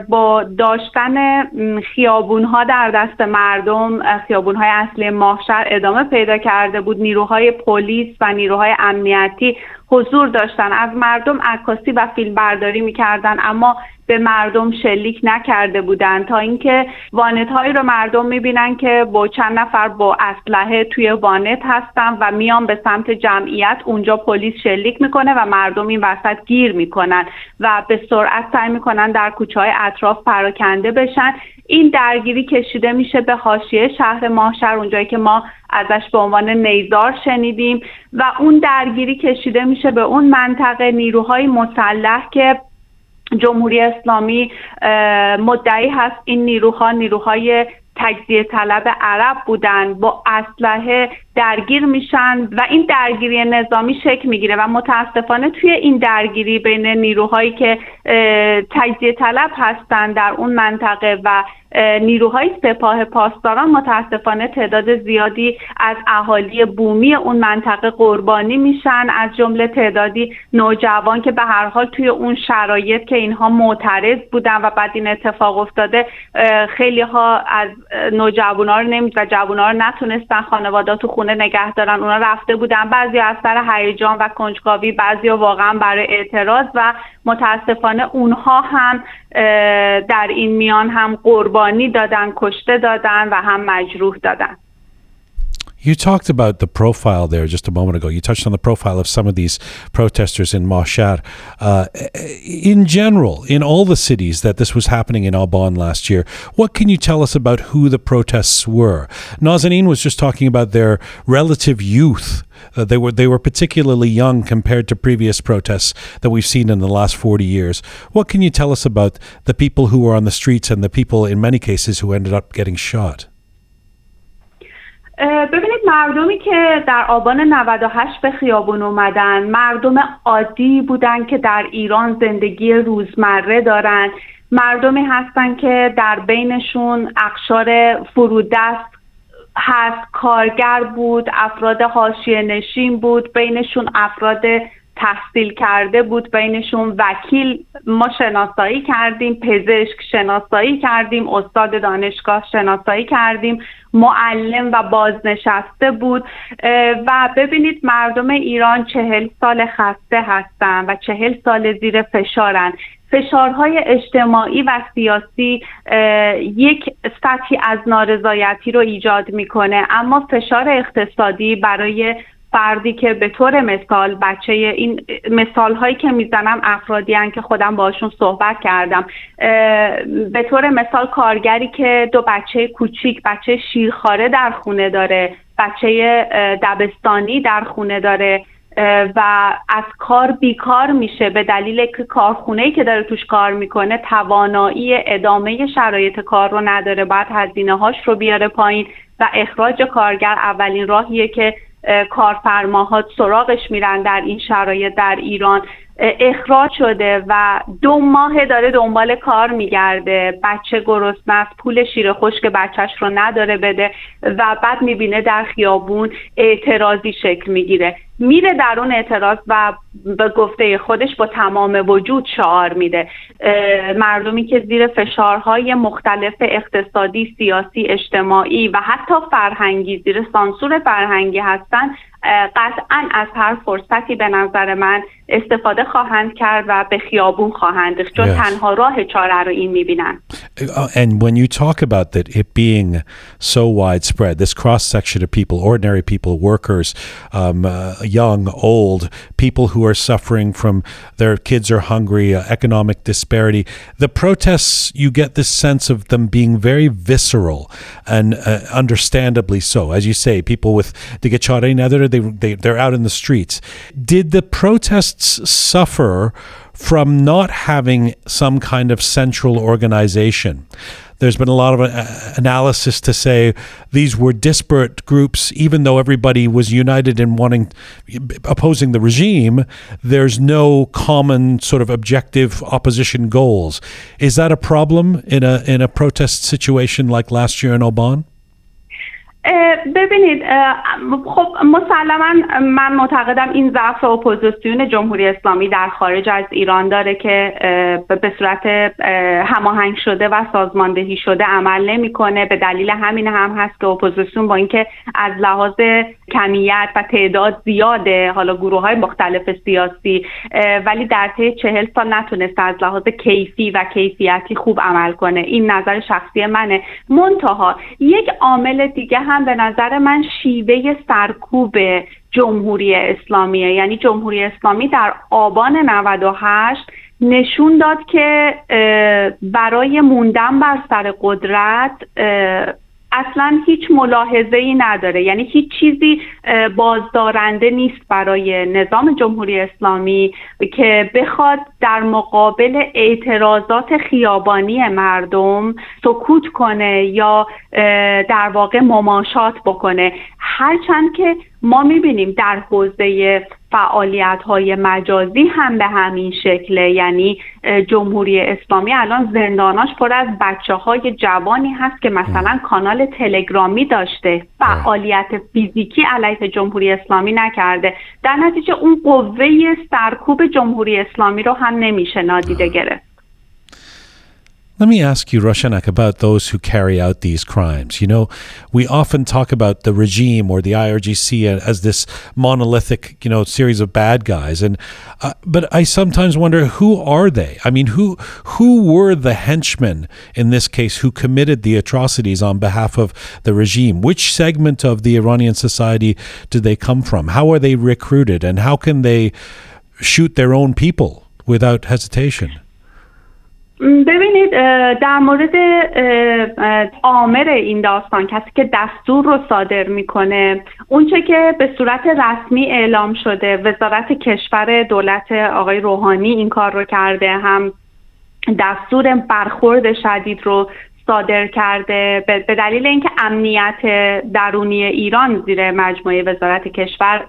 با داشتن خیابون ها در دست مردم خیابون های اصلی ماهشهر ادامه پیدا کرده بود. نیروهای پلیس و نیروهای امنیتی حضور داشتن. از مردم عکاسی و فیلم برداری می‌کردن اما به مردم شلیک نکرده بودند تا اینکه وانت هایی رو مردم می‌بینن که با چند نفر با اسلحه توی وانت هستن و میان به سمت جمعیت. اونجا پلیس شلیک می‌کنه و مردم این وسط گیر می‌کنن و به سرعت سعی می‌کنن در کوچه های اطراف پراکنده بشن. این درگیری کشیده میشه به حاشیه شهر ماهشهر اونجایی که ما ازش به عنوان نیزار شنیدیم و اون درگیری کشیده میشه به اون منطقه نیروهای مسلح که جمهوری اسلامی مدعی هست این نیروها نیروهای تجزیه طلب عرب بودن با اسلحه درگیر میشن و این درگیری نظامی شکل می‌گیره و متاسفانه توی این درگیری بین نیروهایی که تجزیه طلب هستن در اون منطقه و نیروهای سپاه پاسداران متاسفانه تعداد زیادی از اهالی بومی اون منطقه قربانی میشن. از جمله تعدادی نوجوان که به هر حال توی اون شرایط که اینها معترض بودن و بعد این اتفاق افتاده خیلی ها از نوجوانا رو نمی و جوونا رو نتونستن خانواده تو خونه نگه دارن. اونا رفته بودن بعضی از سر هیجان و کنجکاوی بعضی واقعا برای اعتراض و متاسفانه اونها هم در این میان هم قربانی دادن کشته دادن و هم مجروح دادن. You talked about the profile there just a moment ago. You touched on the profile of some of these protesters in Mashhad. Uh, in general, in all the cities that this was happening in Aban last year, what can you tell us about who the protests were? Nazanin was just talking about their relative youth. Uh, they were they were particularly young compared to previous protests that we've seen in the last 40 years. What can you tell us about the people who were on the streets and the people in many cases who ended up getting shot? ببینید مردمی که در آبان 98 به خیابون اومدن مردم عادی بودن که در ایران زندگی روزمره دارن. مردمی هستن که در بینشون اقشار فرودست هست. کارگر بود افراد حاشیه نشین بود بینشون افراد تحصیل کرده بود بینشون وکیل ما شناسایی کردیم پزشک شناسایی کردیم استاد دانشگاه شناسایی کردیم. معلم و بازنشسته بود و ببینید مردم ایران چهل سال خسته هستن و چهل سال زیر فشارن. فشارهای اجتماعی و سیاسی یک سطحی از نارضایتی رو ایجاد می‌کنه اما فشار اقتصادی برای فردی که به طور مثال بچه این مثال هایی که می‌زنم افرادی هن که خودم باشون صحبت کردم. به طور مثال کارگری که دو بچه کوچیک بچه شیرخواره در خونه داره بچه دبستانی در خونه داره و از کار بیکار میشه به دلیل که کارخونه که داره توش کار می‌کنه توانایی ادامه شرایط کار رو نداره. باید هزینه هاش رو بیاره پایین و اخراج کارگر اولین راهیه که کارفرماها سراغش میرن در این شرایط در ایران. اخراج شده و دو ماه داره دنبال کار میگرده. بچه گرسنه است پول شیر خشک بچهش رو نداره بده و بعد می‌بینه در خیابون اعتراضی شکل می‌گیره. میره در اون اعتراض و به گفته خودش با تمام وجود شعار میده. مردمی که زیر فشارهای مختلف اقتصادی سیاسی اجتماعی و حتی فرهنگی زیر سانسور فرهنگی هستن قطعا از هر فرصتی به نظر من استفاده خواهند کرد و به خیابون خواهند ریخت چون Yes. تنها راه چاره رو این میبینن Uh, and when you talk about that it being so widespread, this cross section of people, ordinary people, workers, um, uh, young, old, people who are suffering from their kids are hungry, uh, economic disparity, the protests, you get this sense of them being very visceral and uh, understandably so. As you say, people with the Gachare Nether, they, they, they're out in the streets. Did the protests suffer? from not having some kind of central organization. There's been a lot of uh, analysis to say these were disparate groups, even though everybody was united in wanting opposing the regime. There's no common sort of objective opposition goals. Is that a problem in a in a protest situation like last year in Aban? ببینید خب مسلما من معتقدم این ضعف اپوزیسیون جمهوری اسلامی در خارج از ایران داره که به صورت اه، هماهنگ شده و سازماندهی شده عمل نمی‌کنه. به دلیل همین هم هست که اپوزیسیون با اینکه از لحاظ کمیت و تعداد زیاده حالا گروه های مختلف سیاسی ولی در طی چهل سال نتونسته از لحاظ کیفی و کیفیتی خوب عمل کنه. این نظر شخصی منه. منتها یک عامل دیگه هم به نظر من شیوه سرکوب جمهوری اسلامیه. یعنی جمهوری اسلامی در آبان 98 نشون داد که برای موندن بر سر قدرت اصلا هیچ ملاحظه ای نداره. یعنی هیچ چیزی بازدارنده نیست برای نظام جمهوری اسلامی که بخواد در مقابل اعتراضات خیابانی مردم سکوت کنه یا در واقع مماشات بکنه. هرچند که ما می‌بینیم در حوزه فعالیت های مجازی هم به همین شکله. یعنی جمهوری اسلامی الان زنداناش پر از بچه های جوانی هست که مثلا کانال تلگرامی داشته. فعالیت فیزیکی علیه جمهوری اسلامی نکرده. در نتیجه اون قوه سرکوب جمهوری اسلامی رو هم نمیشه نادیده گرفت. Let me ask you, Roshanak, about those who carry out these crimes. You know, we often talk about the regime or the IRGC as this monolithic, you know, series of bad guys, and uh, but I sometimes wonder who are they? I mean, who who were the henchmen in this case who committed the atrocities on behalf of the regime? Which segment of the Iranian society did they come from? How are they recruited, and how can they shoot their own people without hesitation? ببینید در مورد عامر این داستان کسی که دستور رو صادر می‌کنه اونچه که به صورت رسمی اعلام شده وزارت کشور دولت آقای روحانی این کار رو کرده هم دستور برخورد شدید رو صادر کرده. به دلیل اینکه امنیت درونی ایران زیر مجموعه وزارت کشور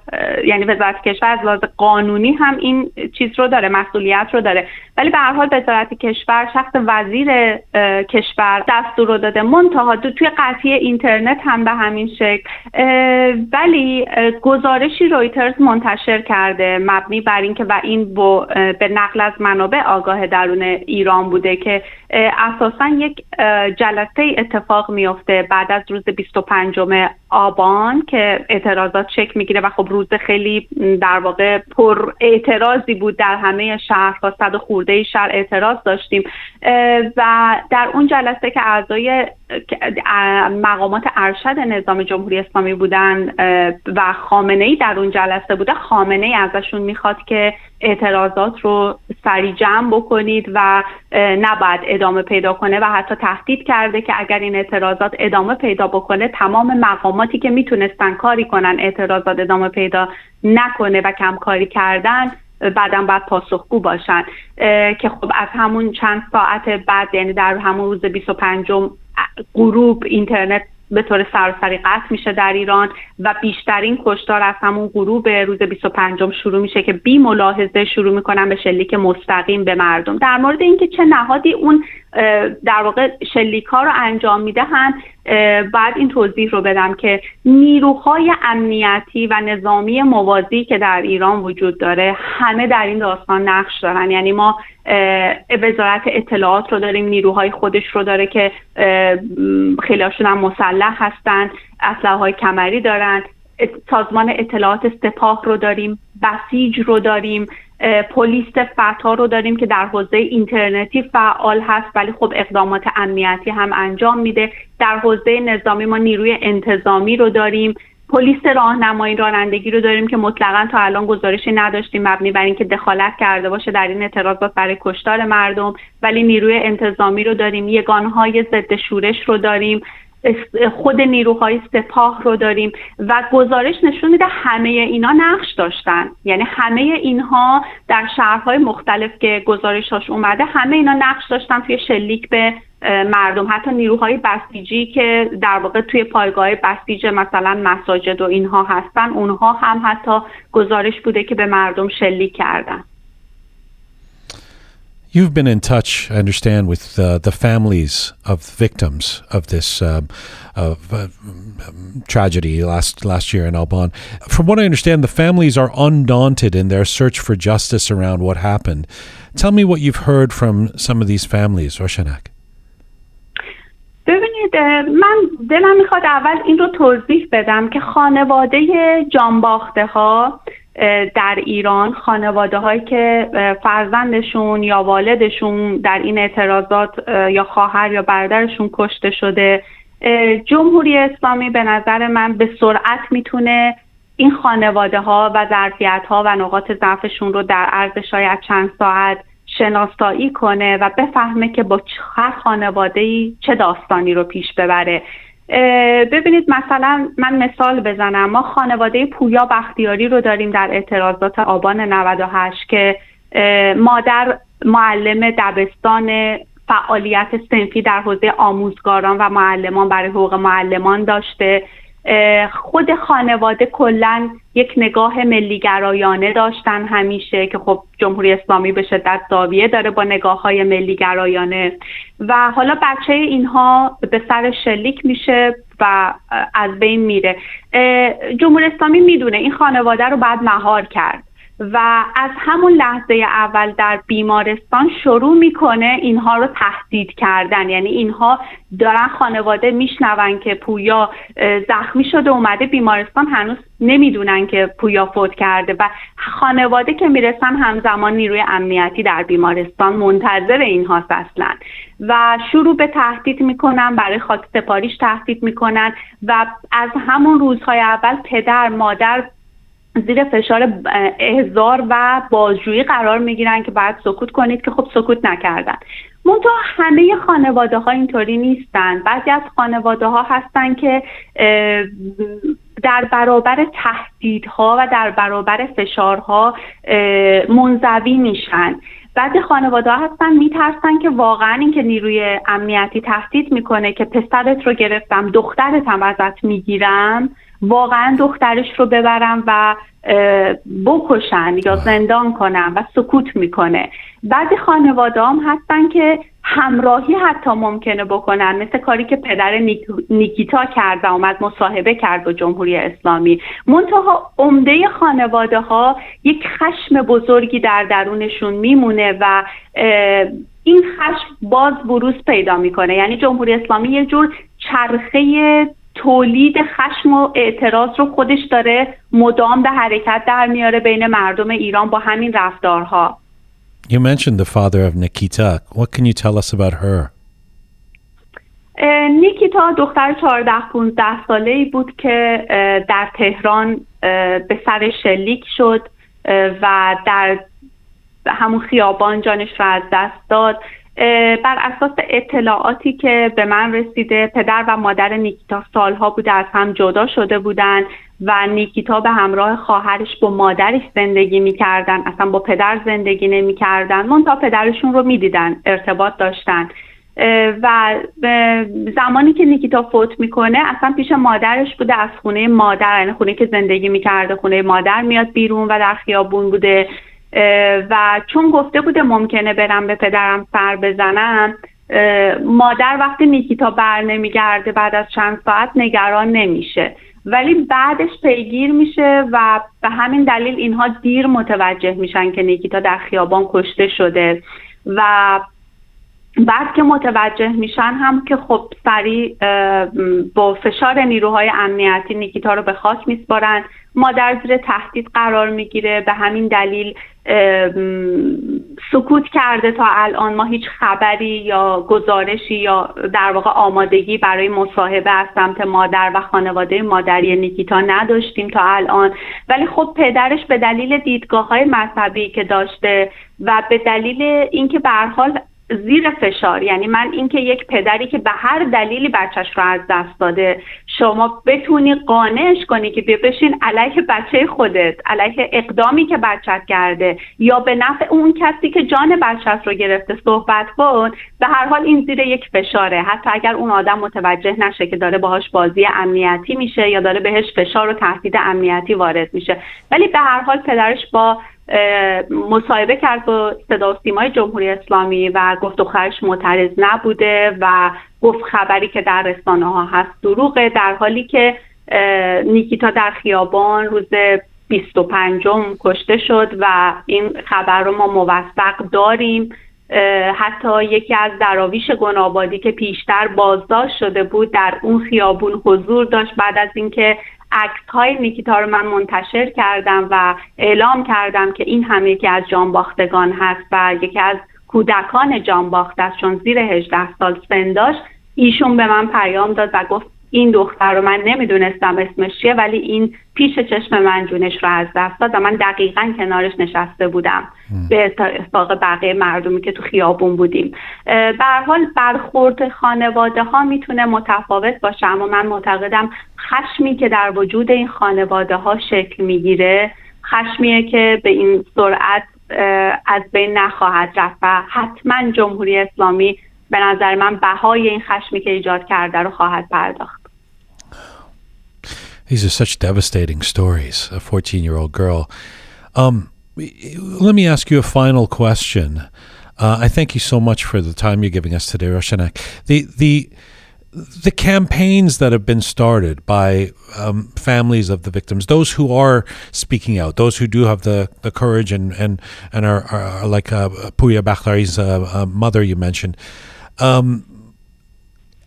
یعنی وزارت کشور از لحاظ قانونی هم این چیز رو داره مسئولیت رو داره. ولی به هر حال وزارت کشور شخص وزیر کشور دستور رو داده. منتها تو- توی قطعی اینترنت هم به همین شکل. ولی گزارشی رویترز منتشر کرده مبنی بر اینکه و این با به نقل از منابع آگاه درون ایران بوده که اساسا یک جلسه اتفاق میفته بعد از روز 25 آبان که اعتراضات شکل می‌گیره و خب روز خیلی در واقع پر اعتراضی بود در همه شهرها صد خورده شهر اعتراض داشتیم. و در اون جلسه که اعضای مقامات ارشد نظام جمهوری اسلامی بودن و خامنه ای در اون جلسه بوده خامنه ای ازشون می‌خواد که اعتراضات رو سریع جمع بکنید و نباید ادامه پیدا کنه و حتی تهدید کرده که اگر این اعتراضات ادامه پیدا بکنه تمام مقاماتی که می‌تونستن کاری کنن اعتراضات ادامه پیدا نکنه و کمکاری کردن بعدا باید پاسخگو باشن. که خب از همون چند ساعت بعد یعنی در همون روز 25 غروب اینترنت به طور سراسری قطع میشه در ایران و بیشترین کشتار از همون غروب روز 25 شروع میشه که بی ملاحظه شروع می‌کنن به شلیک مستقیم به مردم. در مورد اینکه چه نهادی اون در واقع شلیک ها رو انجام میده. هم اه، بعد این توضیح رو بدم که نیروهای امنیتی و نظامی موازی که در ایران وجود داره همه در این داستان نقش دارن. یعنی ما وزارت اطلاعات رو داریم نیروهای خودش رو داره که اه، م، خیلی هاشون هم مسلح هستن اسلحه های کمری دارن سازمان اطلاعات سپاه رو داریم بسیج رو داریم. پلیس فتا رو داریم که در حوزه اینترنتی فعال هست ولی خب اقدامات امنیتی هم انجام میده. در حوزه نظامی ما نیروی انتظامی رو داریم. پلیس راهنمایی رانندگی رو داریم که مطلقا تا الان گزارشی نداشتیم. مبنی بر اینکه دخالت کرده باشه در این اعتراضات برای کشتار مردم. ولی نیروی انتظامی رو داریم. یگانهای ضد شورش رو داریم. خود نیروهای سپاه رو داریم و گزارش نشون میده همه اینا نقش داشتن. یعنی همه اینها در شهرهای مختلف که گزارشاش اومده همه اینا نقش داشتن توی شلیک به مردم. حتی نیروهای بسیجی که در واقع توی پایگاه بسیج مثلا مساجد و اینها هستن اونها هم حتی گزارش بوده که به مردم شلیک کردن. You've been in touch, I understand, with uh, the families of victims of this um, of, uh, tragedy last last year in Aban. From what I understand, the families are undaunted in their search for justice around what happened. Tell me what you've heard from some of these families, Roshanak. ببینید من دلم میخواد اول این رو توضیح بدم که خانواده جانباخته ها در ایران خانواده هایی که فرزندشون یا والدشون در این اعتراضات یا خواهر یا برادرشون کشته شده. جمهوری اسلامی به نظر من به سرعت می‌تونه این خانواده ها و ظرفیت ها و نقاط ضعفشون رو در عرض شاید چند ساعت شناسایی کنه و بفهمه که با هر خانواده چه داستانی رو پیش ببره. ببینید مثلا من مثال بزنم. ما خانواده پویا بختیاری رو داریم در اعتراضات آبان 98 که مادر معلم دبستان فعالیت سنفی در حوزه آموزگاران و معلمان برای حقوق معلمان داشته. خود خانواده کلا یک نگاه ملیگرایانه داشتن همیشه که خب جمهوری اسلامی به شدت زاویه داره با نگاه های ملیگرایانه. و حالا بچه اینها به سر شلیک میشه و از بین میره. جمهوری اسلامی می‌دونه این خانواده رو بعد مهار کرد. و از همون لحظه اول در بیمارستان شروع می‌کنه اینها رو تهدید کردن. یعنی اینها دارن خانواده میشنون که پویا زخمی شده اومده بیمارستان هنوز نمی‌دونن که پویا فوت کرده و خانواده که می‌رسن همزمان نیروی امنیتی در بیمارستان منتظر اینهاست اصلا. و شروع به تهدید می‌کنن برای خاک سپاریش تهدید می‌کنن و از همون روزهای اول پدر مادر زیر فشار احضار و بازجویی قرار می‌گیرن که باید سکوت کنید که خب سکوت نکردن. منتها همه خانواده ها اینطوری نیستن. بعضی از خانواده ها هستن که در برابر تهدیدها و در برابر فشارها منزوی میشن. بعضی خانواده ها هستن میترسن که واقعا اینکه نیروی امنیتی تهدید می‌کنه که پسرت رو گرفتم دخترت هم ازت می‌گیرم. واقعا دخترش رو ببرم و بکشن یا زندان کنن و سکوت می‌کنه. بعضی خانواده هم هستن که همراهی حتی ممکنه بکنن. مثل کاری که پدر نیک- نیکیتا کرد و اومد مصاحبه کرد با جمهوری اسلامی. منتها عمده خانواده ها یک خشم بزرگی در درونشون میمونه و این خشم باز بروز پیدا می‌کنه. یعنی جمهوری اسلامی یه جور چرخه تولید خشم و اعتراض رو خودش داره مدام به حرکت در میاره بین مردم ایران با همین رفتارها You mentioned the father of Nikita. What can you tell us about her? نیکیتا دختر 14 15 ساله ای بود که در تهران به سر شلیک شد و در همون خیابان جانش را از دست داد بر اساس اطلاعاتی که به من رسیده پدر و مادر نیکیتا سالها بوده از هم جدا شده بودن و نیکیتا به همراه خواهرش با مادرش زندگی می‌کردن. اصلا با پدر زندگی نمی‌کردن. منتها پدرشون رو می‌دیدن ارتباط داشتن. و زمانی که نیکیتا فوت می‌کنه اصلا پیش مادرش بوده از خونه مادر یعنی خونه که زندگی می‌کرده خونه مادر میاد بیرون و در خیابون بوده. و چون گفته بوده ممکنه برم به پدرم سر بزنم مادر وقتی نیکیتا بر نمیگرده بعد از چند ساعت نگران نمیشه. ولی بعدش پیگیر میشه و به همین دلیل اینها دیر متوجه میشن که نیکیتا در خیابان کشته شده. و بعد که متوجه میشن هم که خب سریع با فشار نیروهای امنیتی نیکیتا رو به خاک میسپارن. مادر زیر تهدید قرار می‌گیره. به همین دلیل سکوت کرده تا الان. ما هیچ خبری یا گزارشی یا در واقع آمادگی برای مصاحبه از سمت مادر و خانواده مادری نیکیتا نداشتیم تا الان. ولی خب پدرش به دلیل دیدگاه های مذهبی که داشته و به دلیل اینکه به حال زیر فشار. یعنی من اینکه یک پدری که به هر دلیلی بچهش رو از دست داده شما بتونی قانعش کنی که بیا بشین علیه بچه خودت علیه اقدامی که بچت کرده یا به نفع اون کسی که جان بچت رو گرفته صحبت کن. به هر حال این زیر یک فشاره. حتی اگر اون آدم متوجه نشه که داره باهاش بازی امنیتی میشه یا داره بهش فشار و تهدید امنیتی وارد میشه. ولی به هر حال پدرش با مصاحبه کرد با صدا و سیمای جمهوری اسلامی و گفت دخترش معترض نبوده و گفت خبری که در رسانه ها هست دروغه در حالی که نیکیتا در خیابان روز 25 کشته شد و این خبر رو ما موثق داریم. حتی یکی از دراویش گنابادی که پیشتر بازداشت شده بود در اون خیابون حضور داشت. بعد از اینکه عکس های نیکیتا رو من منتشر کردم و اعلام کردم که این هم یکی از جانباختگان هست و یکی از کودکان جانباخته است چون زیر 18 سال سن داشت. ایشون به من پیام داد و گفت این دختر رو من نمی‌دونستم اسمش چیه ولی این پیش چشم من جونش رو از دست داد و من دقیقا کنارش نشسته بودم. به اتفاق بقیه مردمی که تو خیابون بودیم. به هر حال برخورد خانواده ها می‌تونه متفاوت باشه اما من معتقدم خشمی که در وجود این خانواده ها شکل می‌گیره خشمیه که به این سرعت از بین نخواهد رفت و حتما جمهوری اسلامی به نظر من بهای این خشمی که ایجاد کرده رو خواهد پرداخت. These are such devastating stories. A 14 year old girl. Um, let me ask you a final question. Uh, I thank you so much for the time you're giving us today, Roshanak. The the the campaigns that have been started by um, families of the victims, those who are speaking out, those who do have the, the courage and and and are, are like uh, Pouya Bakhtiari's uh, uh, mother you mentioned. Um,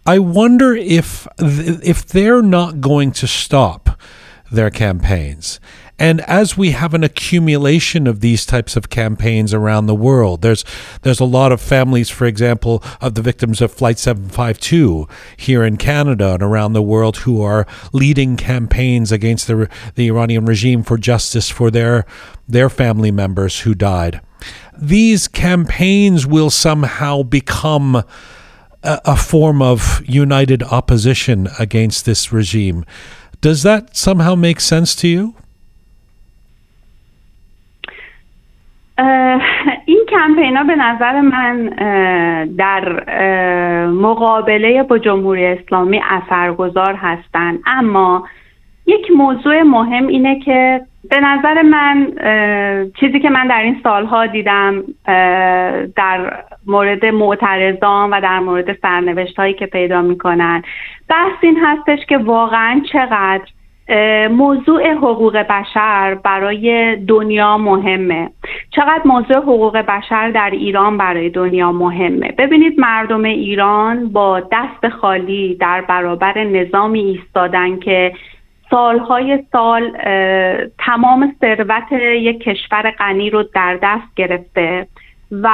I wonder if if they're not going to stop their campaigns. And as we have an accumulation of these types of campaigns around the world, there's there's a lot of families, for example, of the victims of Flight 752 here in Canada and around the world who are leading campaigns against the the Iranian regime for justice for their their family members who died. These campaigns will somehow become a, a form of united opposition against this regime. Does that somehow make sense to you? اه، این کمپین ها به نظر من اه، در اه، مقابله با جمهوری اسلامی اثرگذار هستند اما یک موضوع مهم اینه که به نظر من چیزی که من در این سالها دیدم در مورد معترضان و در مورد سرنوشت هایی که پیدا می‌کنن بحث این هستش که واقعا چقدر موضوع حقوق بشر برای دنیا مهمه. چقدر موضوع حقوق بشر در ایران برای دنیا مهمه. ببینید مردم ایران با دست خالی در برابر نظامی ایستادن که سالهای سال تمام ثروت یک کشور غنی رو در دست گرفته و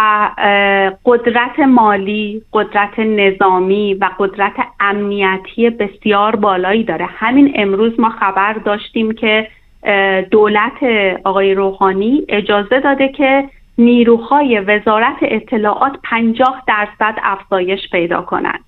قدرت مالی، قدرت نظامی و قدرت امنیتی بسیار بالایی داره. همین امروز ما خبر داشتیم که دولت آقای روحانی اجازه داده که نیروهای وزارت اطلاعات 50 درصد افزایش پیدا کنند.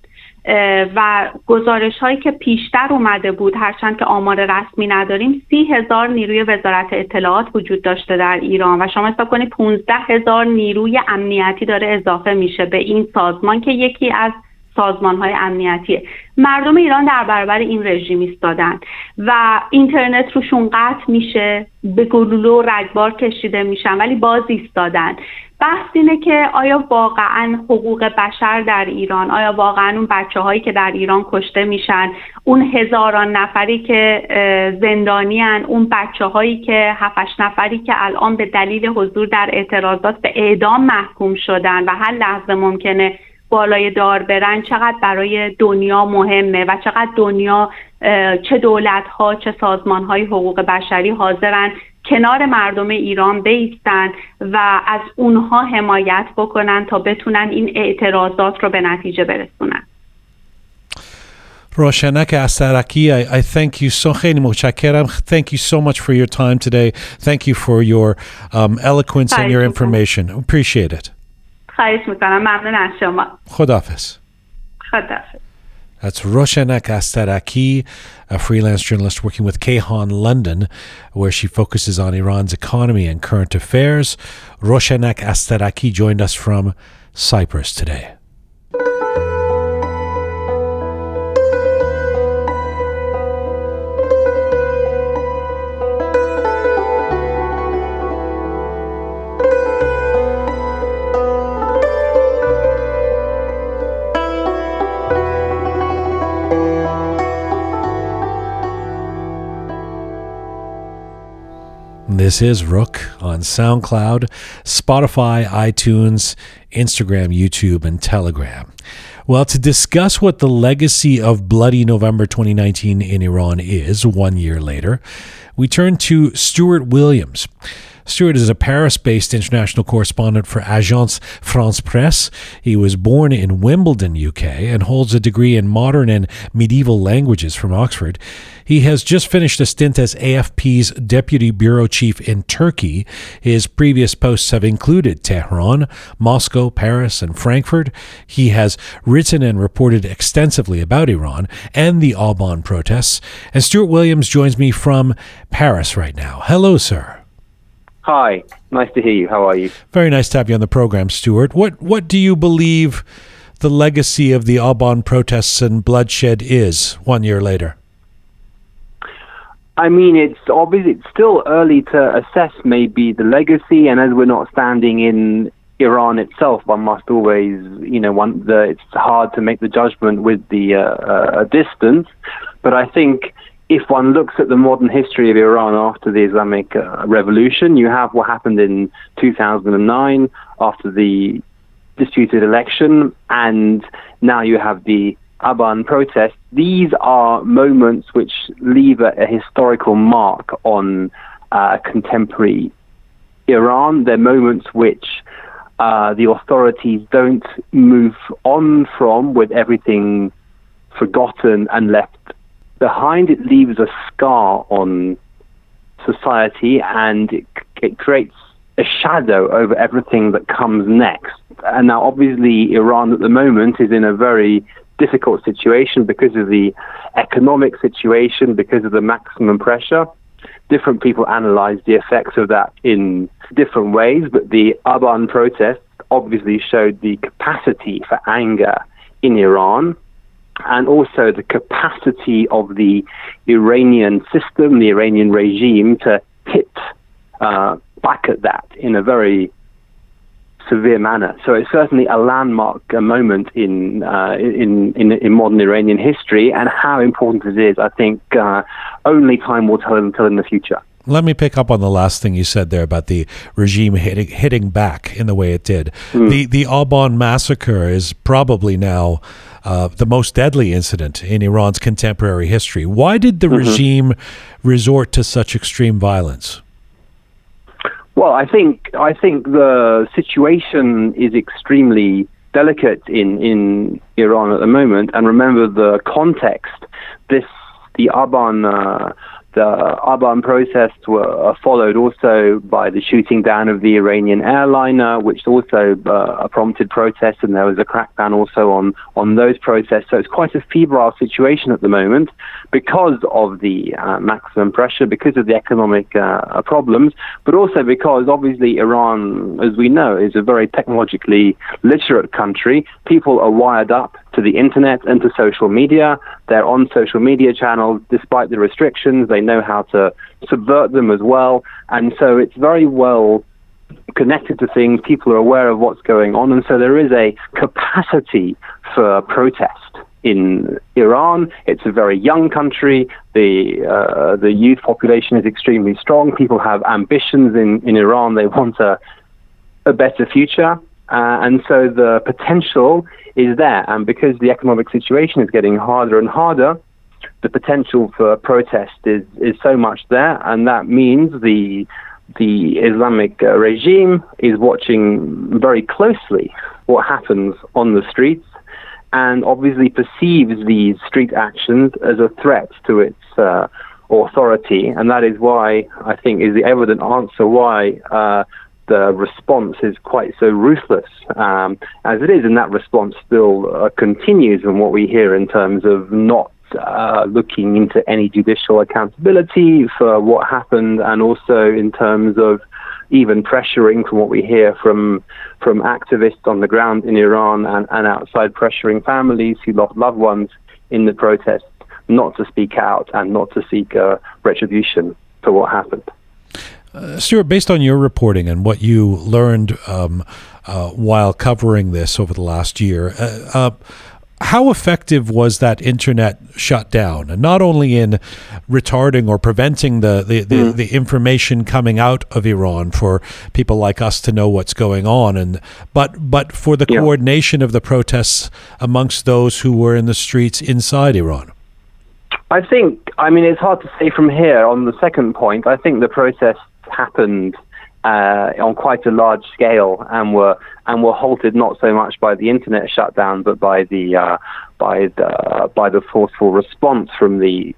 و گزارش هایی که پیشتر اومده بود هرچند که آمار رسمی نداریم سی هزار نیروی وزارت اطلاعات وجود داشته در ایران و شما حساب کنید 15 هزار نیروی امنیتی داره اضافه میشه به این سازمان که یکی از سازمان های امنیتیه مردم ایران در برابر این رژیم ایستادن و اینترنت روشون قطع میشه به گلوله و رگبار کشیده میشن ولی باز ایستادن. بحث اینه که آیا واقعا حقوق بشر در ایران آیا واقعا اون بچه هایی که در ایران کشته میشن اون هزاران نفری که اه، زندانیان اون بچه هایی که هفتش نفری که الان به دلیل حضور در اعتراضات به اعدام محکوم شدن و هر لحظه ممکنه بالای دار برن چقدر برای دنیا مهمه و چقدر دنیا چه دولت ها چه سازمان های حقوق بشری حاضرن کنار مردم ایران بیستن و از اونها حمایت بکنن تا بتونن این اعتراضات رو به نتیجه برسونن Roshanak Asaraki, I, I thank you so. Thank you so much for your time today. Thank you for your um, eloquence and your information. Appreciate it. خواهش می‌کنم ممنون از شما خدافز. خداحافظ That's Roshanak Astaraki, a freelance journalist working with Kayhan London, where she focuses on Iran's economy and current affairs. Roshanak Astaraki joined us from Cyprus today. This is Rook on SoundCloud, Spotify, iTunes, Instagram, YouTube, and Telegram. Well, to discuss what the legacy of Bloody November 2019 in Iran is one year later, we turn to Stuart Williams. Stuart is a Paris based international correspondent for Agence France Presse. He was born in Wimbledon, UK, and holds a degree in modern and medieval languages from Oxford. He has just finished a stint as AFP's deputy bureau chief in Turkey. His previous posts have included Tehran, Moscow, Paris, and Frankfurt. He has written and reported extensively about Iran and the Aban protests. And Stuart Williams joins me from Paris right now. Hello, sir. Hi, nice to hear you. How are you? Very nice to have you on the program, Stuart. What what do you believe the legacy of the Aban protests and bloodshed is one year later? I mean, it's obvious. It's still early to assess maybe the legacy, and as we're not standing in Iran itself, one must always, you know, one the, it's hard to make the judgment with the uh, uh, distance. But I think if one looks at the modern history of Iran after the Islamic uh, Revolution, you have what happened in 2009 after the disputed election, and now you have the Aban protest. These are moments which leave a, a historical mark on uh, contemporary Iran. They're moments which uh, the authorities don't move on from with everything forgotten and left behind. It leaves a scar on society and it, it creates a shadow over everything that comes next. And now, obviously, Iran at the moment is in a very difficult situation because of the economic situation, because of the maximum pressure. Different people analyze the effects of that in different ways, but the Aban protests obviously showed the capacity for anger in Iran and also the capacity of the Iranian system, the Iranian regime, to hit uh, back at that in a very severe manner. So it's certainly a landmark a moment in, uh, in, in in modern Iranian history, and how important it is, I think, uh, only time will tell until in the future. Let me pick up on the last thing you said there about the regime hitting, hitting back in the way it did. Mm. The the Aban massacre is probably now uh, the most deadly incident in Iran's contemporary history. Why did the mm-hmm. regime resort to such extreme violence? Well, I think I think the situation is extremely delicate in in Iran at the moment, and remember the context. This the Aban. Uh, the Aban protests were followed also by the shooting down of the Iranian airliner, which also uh, prompted protests, and there was a crackdown also on, on those protests. So it's quite a febrile situation at the moment because of the uh, maximum pressure, because of the economic uh, problems, but also because obviously Iran, as we know, is a very technologically literate country. People are wired up to the internet and to social media. They're on social media channels despite the restrictions. They know how to subvert them as well. And so it's very well connected to things. People are aware of what's going on. And so there is a capacity for protest in Iran. It's a very young country. The uh, the youth population is extremely strong. People have ambitions in, in Iran. They want a a better future. Uh, and so the potential is there. And because the economic situation is getting harder and harder, the potential for protest is, is so much there. And that means the, the Islamic uh, regime is watching very closely what happens on the streets and obviously perceives these street actions as a threat to its uh, authority. And that is why I think is the evident answer why uh, the response is quite so ruthless um, as it is, and that response still uh, continues. And what we hear in terms of not uh, looking into any judicial accountability for what happened, and also in terms of even pressuring, from what we hear from from activists on the ground in Iran and, and outside, pressuring families who lost loved ones in the protests not to speak out and not to seek uh, retribution for what happened. Uh, Stuart, based on your reporting and what you learned um, uh, while covering this over the last year, uh, uh how effective was that internet shutdown? And not only in retarding or preventing the, the, the, mm. the, information coming out of Iran for people like us to know what's going on, and but but for the yeah. coordination of the protests amongst those who were in the streets inside Iran. I think, I mean, it's hard to say from here on the second point. I think the protests happened uh, on quite a large scale and were and were halted not so much by the internet shutdown but by the uh, by the by the forceful response from the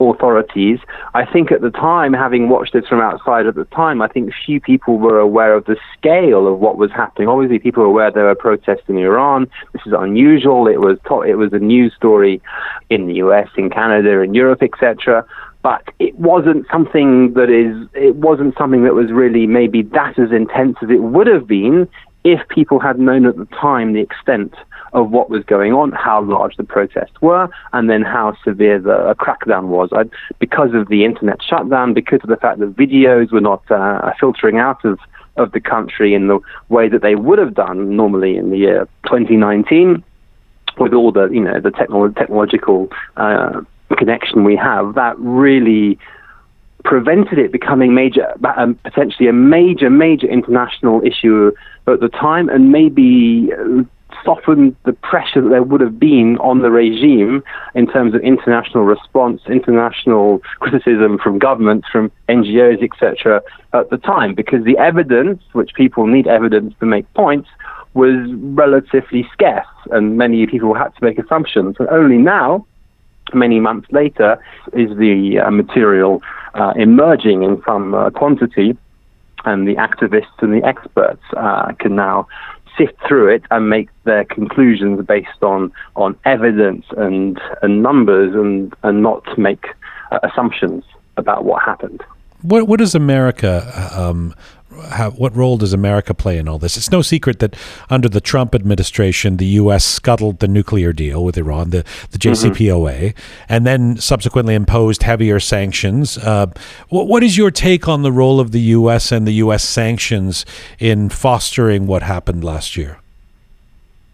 authorities. I think at the time, having watched this from outside at the time, I think few people were aware of the scale of what was happening. Obviously, people were aware there were protests in Iran. This is unusual. It was to- it was a news story in the U.S., in Canada, in Europe, etc but it wasn't something that is it wasn't something that was really maybe that as intense as it would have been if people had known at the time the extent of what was going on, how large the protests were, and then how severe the crackdown was. I, because of the internet shutdown, because of the fact that videos were not uh, filtering out of of the country in the way that they would have done normally in the year 2019 with all the you know the technolo- technological uh, connection we have that really prevented it becoming major, um, potentially a major, major international issue at the time, and maybe uh, softened the pressure that there would have been on the regime in terms of international response, international criticism from governments, from NGOs, etc. at the time, because the evidence, which people need evidence to make points, was relatively scarce, and many people had to make assumptions. And only now, many months later, is the uh, material uh, emerging in some uh, quantity, and the activists and the experts can now sift through it and make their conclusions based on on evidence and and numbers and and not make uh, assumptions about what happened. What what does America um, how, what role does America play in all this? It's no secret that under the Trump administration, the U.S. scuttled the nuclear deal with Iran, the, the JCPOA, mm-hmm. and then subsequently imposed heavier sanctions. Uh, what, what is your take on the role of the U.S. and the U.S. sanctions in fostering what happened last year?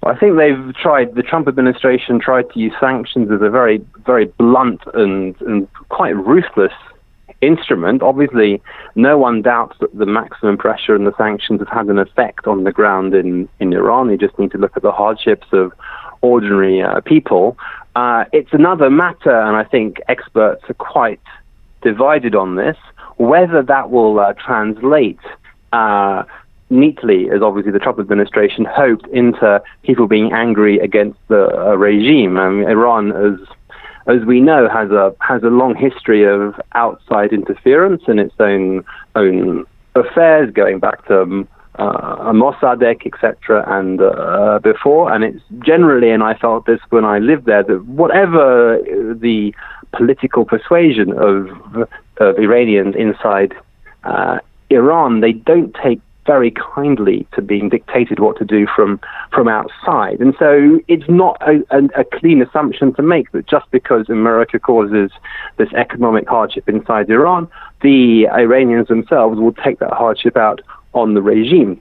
I think they've tried, the Trump administration tried to use sanctions as a very, very blunt and, and quite ruthless instrument. Obviously, no one doubts that the maximum pressure and the sanctions have had an effect on the ground in, in Iran. You just need to look at the hardships of ordinary uh, people. Uh, it's another matter, and I think experts are quite divided on this, whether that will uh, translate uh, neatly, as obviously the Trump administration hoped, into people being angry against the uh, regime. I mean, Iran has as we know, has a has a long history of outside interference in its own own affairs, going back to um, uh, Mossadegh, etc., and uh, before. And it's generally, and I felt this when I lived there, that whatever the political persuasion of of Iranians inside uh, Iran, they don't take very kindly to being dictated what to do from from outside. And so it's not a, a, a, clean assumption to make that just because America causes this economic hardship inside Iran, the Iranians themselves will take that hardship out on the regime.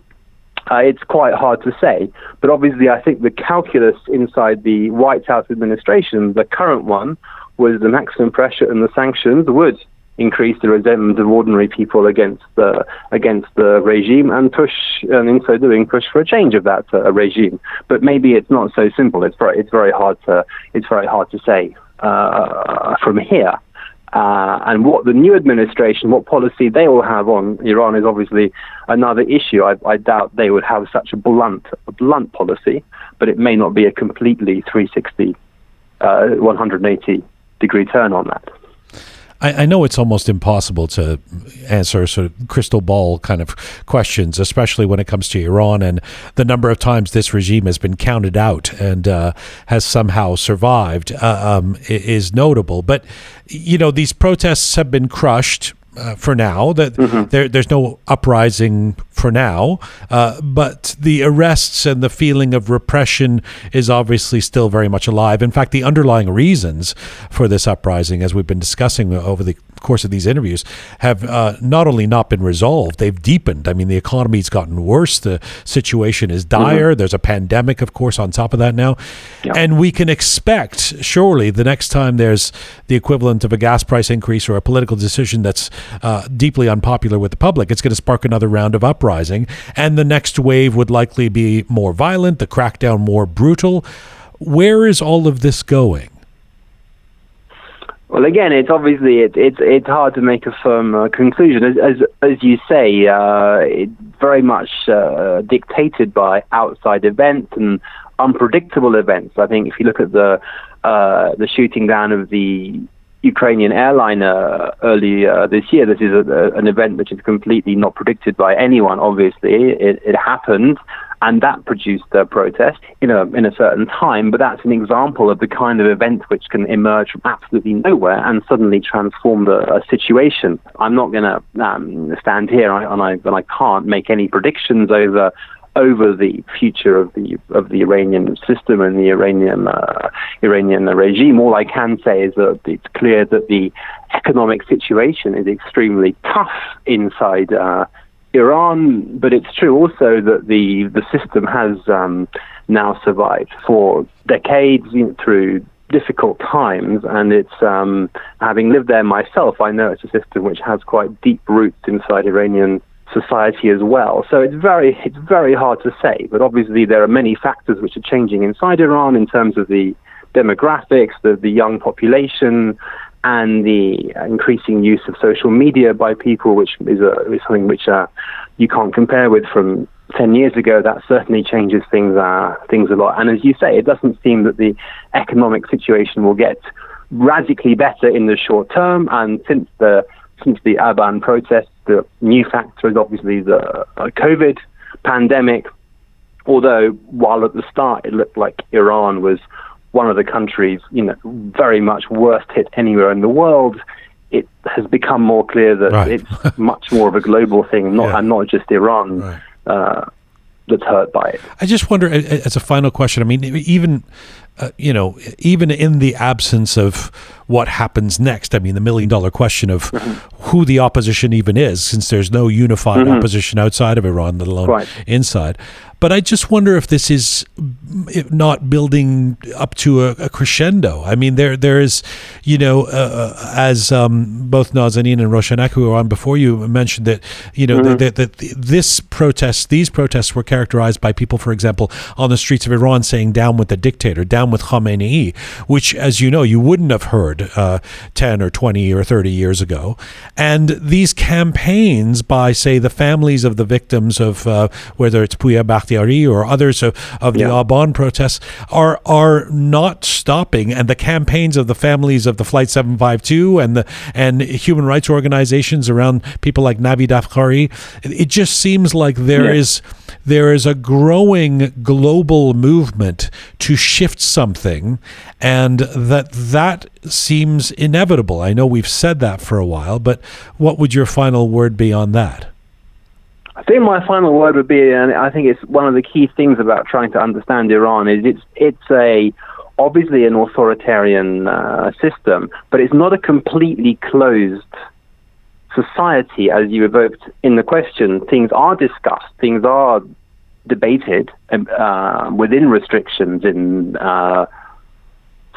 Uh, it's quite hard to say, but obviously, I think the calculus inside the White House administration, the current one, was the maximum pressure and the sanctions would increase the resentment of ordinary people against the against the regime and push and in so doing push for a change of that uh, regime. But maybe it's not so simple. It's very it's very hard to it's very hard to say uh, from here. Uh, and what the new administration, what policy they will have on Iran is obviously another issue. I, I doubt they would have such a blunt, a blunt policy, but it may not be a completely 360, uh, 180 degree turn on that. I, I, know it's almost impossible to answer sort of crystal ball kind of questions, especially when it comes to Iran and the number of times this regime has been counted out and uh, has somehow survived uh, um, is notable. But you know, these protests have been crushed uh, for now. That mm-hmm. there, there's no uprising for now, uh, but the arrests and the feeling of repression is obviously still very much alive. In fact, the underlying reasons for this uprising, as we've been discussing over the course of these interviews have uh, not only not been resolved, they've deepened. I mean, the economy's gotten worse. The situation is dire. Mm-hmm. There's a pandemic, of course, on top of that now. And we can expect, surely, the next time there's the equivalent of a gas price increase or a political decision that's uh, deeply unpopular with the public, it's going to spark another round of uprising. And the next wave would likely be more violent, the crackdown more brutal. Where is all of this going? Well, again, it's obviously it, it's it's hard to make a firm uh, conclusion, as, as as you say. Uh, it's very much uh, dictated by outside events and unpredictable events. I think if you look at the uh, the shooting down of the Ukrainian airliner early uh, this year, this is a, a, an event which is completely not predicted by anyone. Obviously, it, it happened and that produced a protest in a in a certain time. But that's an example of the kind of event which can emerge from absolutely nowhere and suddenly transform the a situation. I'm not going to um, stand here and I and I can't make any predictions over over the future of the of the Iranian system and the Iranian uh, Iranian regime. All I can say is that it's clear that the economic situation is extremely tough inside uh, Iran, but it's true also that the the system has um, now survived for decades through difficult times, and it's um, having lived there myself, I know it's a system which has quite deep roots inside Iranian society as well. So it's very it's very hard to say, but obviously there are many factors which are changing inside Iran in terms of the demographics, the the young population, and the increasing use of social media by people, which is, a, is something which uh, you can't compare with from 10 years ago, that certainly changes things, uh, things a lot. And as you say, it doesn't seem that the economic situation will get radically better in the short term. And since the, since the Aban protests, the new factor is obviously the uh, COVID pandemic. Although, while at the start it looked like Iran was one of the countries, you know, very much worst hit anywhere in the world, it has become more clear that Right. it's much more of a global thing, not Yeah. and not just Iran Right. uh, that's hurt by it. I just wonder, as a final question, I mean, even, uh, you know, even in the absence of what happens next, I mean, the million dollar question of who the opposition even is, since there's no unified opposition outside of Iran, let alone Right. inside. But I just wonder if this is not building up to a, a crescendo. I mean, there there is, you know, uh, uh, as um, both Nazanin and Roshanak, who were on before you, mentioned that, you know, that, that, that this protest, these protests were characterized by people, for example, on the streets of Iran saying "down with the dictator," "down with Khamenei," which, as you know, you wouldn't have heard uh, ten or twenty or thirty years ago. And these campaigns by, say, the families of the victims of uh, whether it's Pouya Or others of, of the Yeah. Aban protests are are not stopping, and the campaigns of the families of the Flight 752 and the and human rights organizations around people like Navid Afkari, it, it just seems like there Yeah. is there is a growing global movement to shift something, and that that seems inevitable. I know we've said that for a while, but what would your final word be on that? I think my final word would be, and I think it's one of the key things about trying to understand Iran is it's it's a obviously an authoritarian uh, system, but it's not a completely closed society, as you evoked in the question. Things are discussed, things are debated um, uh, within restrictions in uh,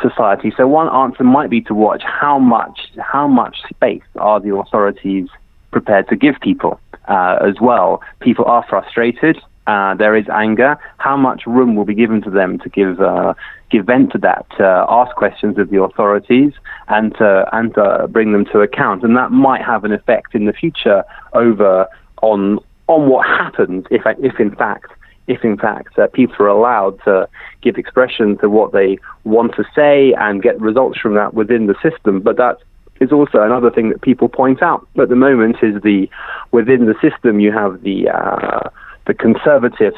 society. So one answer might be to watch how much how much space are the authorities prepared to give people uh, as well. People are frustrated. Uh, there is anger. How much room will be given to them to give uh, give vent to that, uh, ask questions of the authorities, and to, and to bring them to account? And that might have an effect in the future over on on what happens if if in fact if in fact uh, people are allowed to give expression to what they want to say and get results from that within the system. But that is also another thing that people point out at the moment is the within the system you have the uh, the conservatives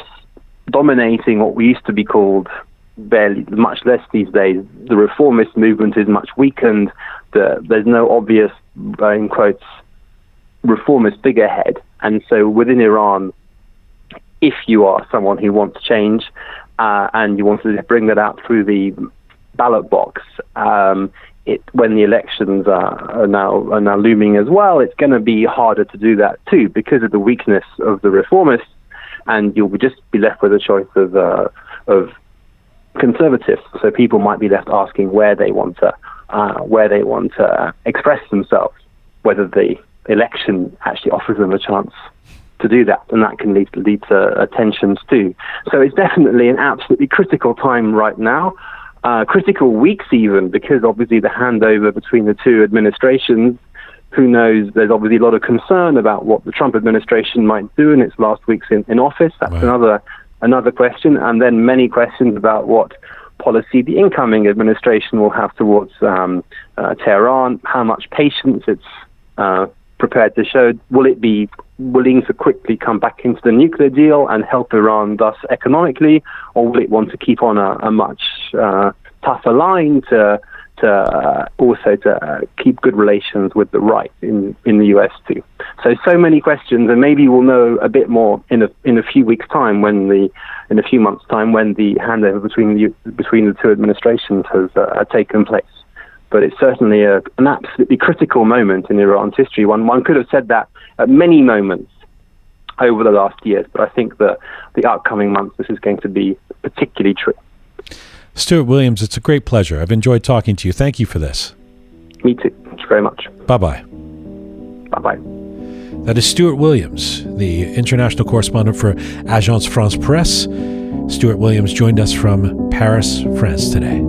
dominating what we used to be called barely much less these days. The reformist movement is much weakened. The, there's no obvious, uh, in quotes, reformist figurehead, and so within Iran, if you are someone who wants change uh, and you want to bring that out through the ballot box, um, it, when the elections are, are now are now looming as well, it's going to be harder to do that too because of the weakness of the reformists, and you'll just be left with a choice of uh, of conservatives. So people might be left asking where they want to uh, where they want to express themselves, whether the election actually offers them a chance to do that, and that can lead to, lead to uh, tensions too. So it's definitely an absolutely critical time right now, uh, critical weeks even, because obviously the handover between the two administrations. Who knows? There's obviously a lot of concern about what the Trump administration might do in its last weeks in, in office. That's Right. another another question, and then many questions about what policy the incoming administration will have towards um, uh, Tehran, how much patience it's uh, prepared to show. Will it be willing to quickly come back into the nuclear deal and help Iran thus economically, or will it want to keep on a, a much uh, tougher line to to uh, also to uh, keep good relations with the right in in the US too? So so many questions, and maybe we'll know a bit more in a in a few weeks' time when the in a few months' time when the handover between the between the two administrations has uh, taken place but it's certainly a, an absolutely critical moment in Iran's history. One one could have said that at many moments over the last years. But I think that the upcoming months, this is going to be particularly true. Stuart Williams, it's a great pleasure. I've enjoyed talking to you. Thank you for this. Me too. Thank you very much. Bye bye. Bye bye. That is Stuart Williams, the international correspondent for Agence France Presse. Stuart Williams joined us from Paris, France today.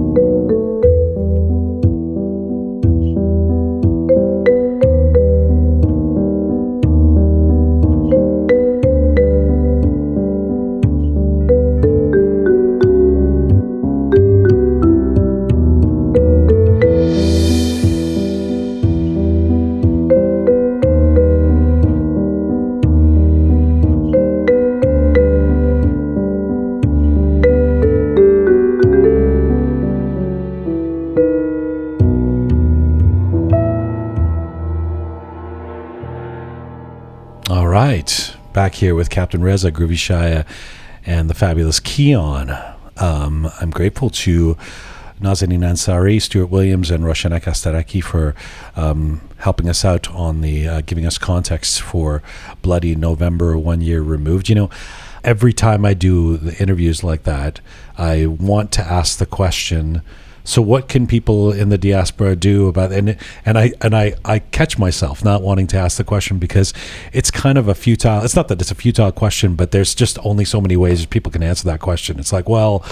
All right, back here with Captain Reza Groovy Shaya and the fabulous Keon. Um, I'm grateful to Nazanin Ansari, Stuart Williams, and Roshanak Astaraki for um, helping us out on the uh, giving us context for Bloody November, one year removed. You know, every time I do the interviews like that, I want to ask the question. So what can people in the diaspora do about and and I and I I catch myself not wanting to ask the question because it's kind of a futile it's not that it's a futile question but there's just only so many ways people can answer that question. It's like well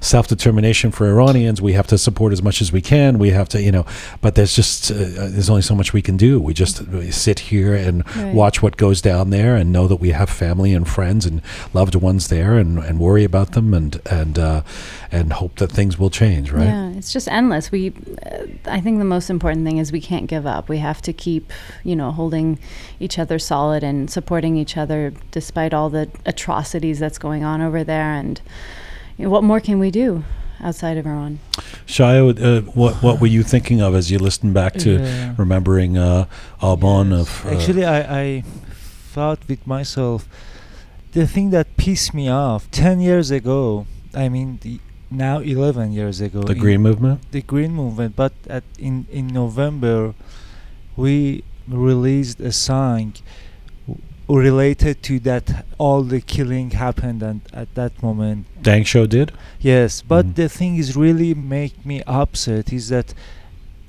self-determination for Iranians we have to support as much as we can we have to you know but there's just uh, there's only so much we can do. We just we sit here and Right. watch what goes down there and know that we have family and friends and loved ones there and, and worry about them and and uh, and hope that things will change right? Yeah, it's just endless. We, uh, I think the most important thing is we can't give up. We have to keep, you know, holding each other solid and supporting each other despite all the atrocities that's going on over there. And you know, what more can we do outside of Iran? Shia, uh, what what were you thinking of as you listened back to Yeah. remembering uh, Aban of? Uh, Actually, I, I thought with myself, the thing that pissed me off 10 years ago, I mean, the, now 11 years ago, the Green Movement. the Green Movement, but at, in, in November, we released a song related to that all the killing happened and at that moment Dang Show did. Yes, but Mhm. the thing is really make me upset is that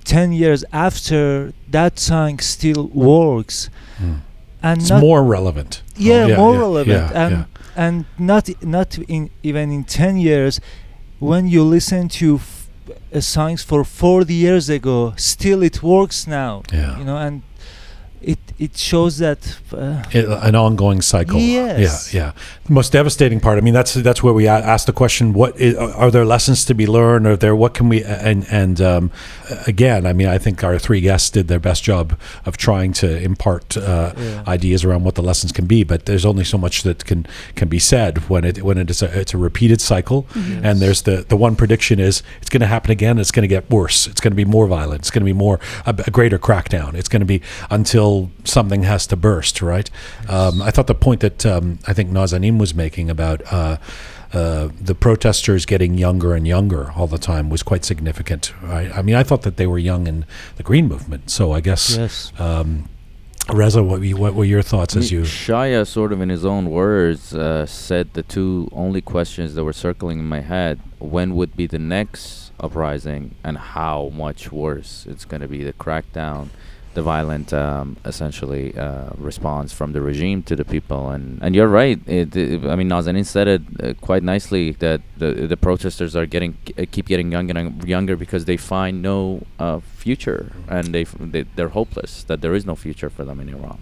10 years after that song still works Mm. and It's more relevant. yeah, Oh, more yeah, relevant yeah, and yeah. and not not in even in 10 years when you listen to f- uh, songs for 40 years ago still it works now Yeah. you know and it it shows that uh, It- an ongoing cycle. Yes. Yeah, yeah. The most devastating part. I mean, that's that's where we a- ask the question: What are there lessons to be learned? Are there what can we? And and um, again, I mean, I think our three guests did their best job of trying to impart uh, Yeah. ideas around what the lessons can be. But there's only so much that can can be said when it when it is a, it's a repeated cycle. And there's the the one prediction is it's going to happen again. It's going to get worse. It's going to be more violent. It's going to be more a, a greater crackdown. It's going to be until something has to burst. Right. Um, I thought the point that um, I think Nazanin was making about. Uh, uh, the protesters getting younger and younger all the time was quite significant. Right? I mean, I thought that they were young in the Green Movement. So I guess, yes um, Reza, what, were- what were your thoughts as you? Shaya, sort of in his own words, uh, said the two only questions that were circling in my head: when would be the next uprising, and how much worse it's going to be the crackdown, the violent, um, essentially, uh, response from the regime to the people. And and you're right. It, it- I mean, Nazanin said it uh, quite nicely that the the protesters are getting uh, keep getting younger and younger because they find no uh, future, and they, f- they they're hopeless. That there is no future for them in Iran.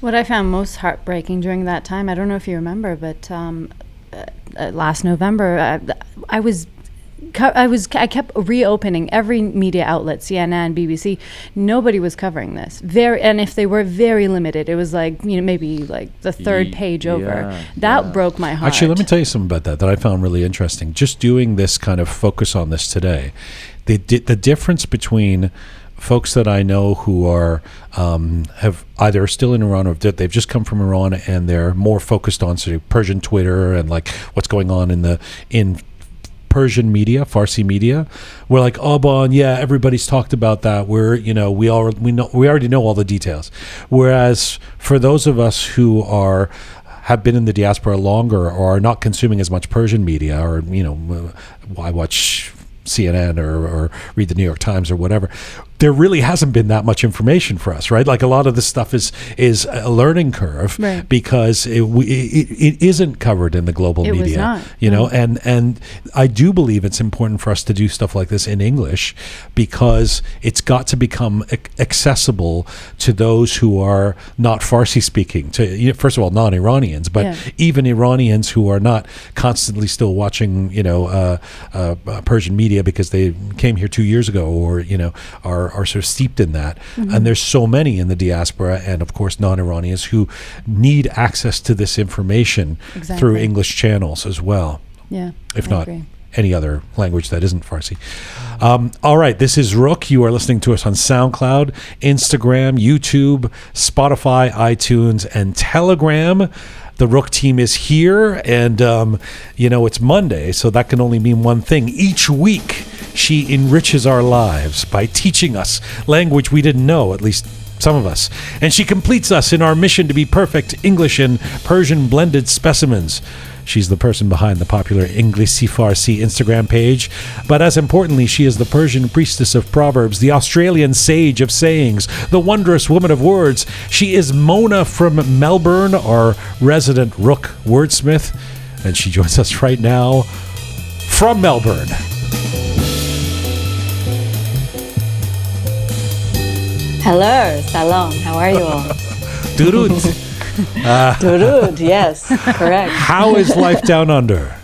What I found most heartbreaking during that time, I don't know if you remember, but um, uh, uh, last November, uh, I was. Co- I was I kept reopening every media outlet, CNN, BBC. Nobody was covering this. Very, and if they were very limited, it was like you know maybe like the third page over. yeah, that yeah. broke my heart. Actually, let me tell you something about that that I found really interesting. Just doing this kind of focus on this today, the the difference between folks that I know who are um, have either still in Iran or they've just come from Iran and they're more focused on sort of Persian Twitter and like what's going on in the in Persian media, Farsi media, we're like, oh, bon, yeah, everybody's talked about that. We're, you know, we all we know we already know all the details. Whereas for those of us who are have been in the diaspora longer or are not consuming as much Persian media, or you know, I watch CNN or, or read the New York Times or whatever, there really hasn't been that much information for us, right? Like a lot of this stuff is is a learning curve Right. because it, it, it isn't covered in the global It media, not, you know. no. And and I do believe it's important for us to do stuff like this in English because it's got to become accessible to those who are not Farsi speaking. To you know, first of all, non-Iranians, but Yeah. even Iranians who are not constantly still watching, you know, uh, uh, uh, Persian media because they came here two years ago, or you know, are are sort of steeped in that. And there's so many in the diaspora, and of course, non-Iranians who need access to this information through English channels as well, Yeah. if I not agree. any other language that isn't Farsi. Um, all right, this is Rook. You are listening to us on SoundCloud, Instagram, YouTube, Spotify, iTunes, and Telegram. The Rook team is here, and um, you know it's Monday, so that can only mean one thing. Each week, she enriches our lives by teaching us language we didn't know, at least some of us. And she completes us in our mission to be perfect English and Persian blended specimens. She's the person behind the popular English Farsi Instagram page. But as importantly, she is the Persian priestess of proverbs, the Australian sage of sayings, the wondrous woman of words. She is Mona from Melbourne, our resident Rook wordsmith. And she joins us right now from Melbourne. Hello, salam. How are you all? Durud, Durud, yes, correct. how is life down under?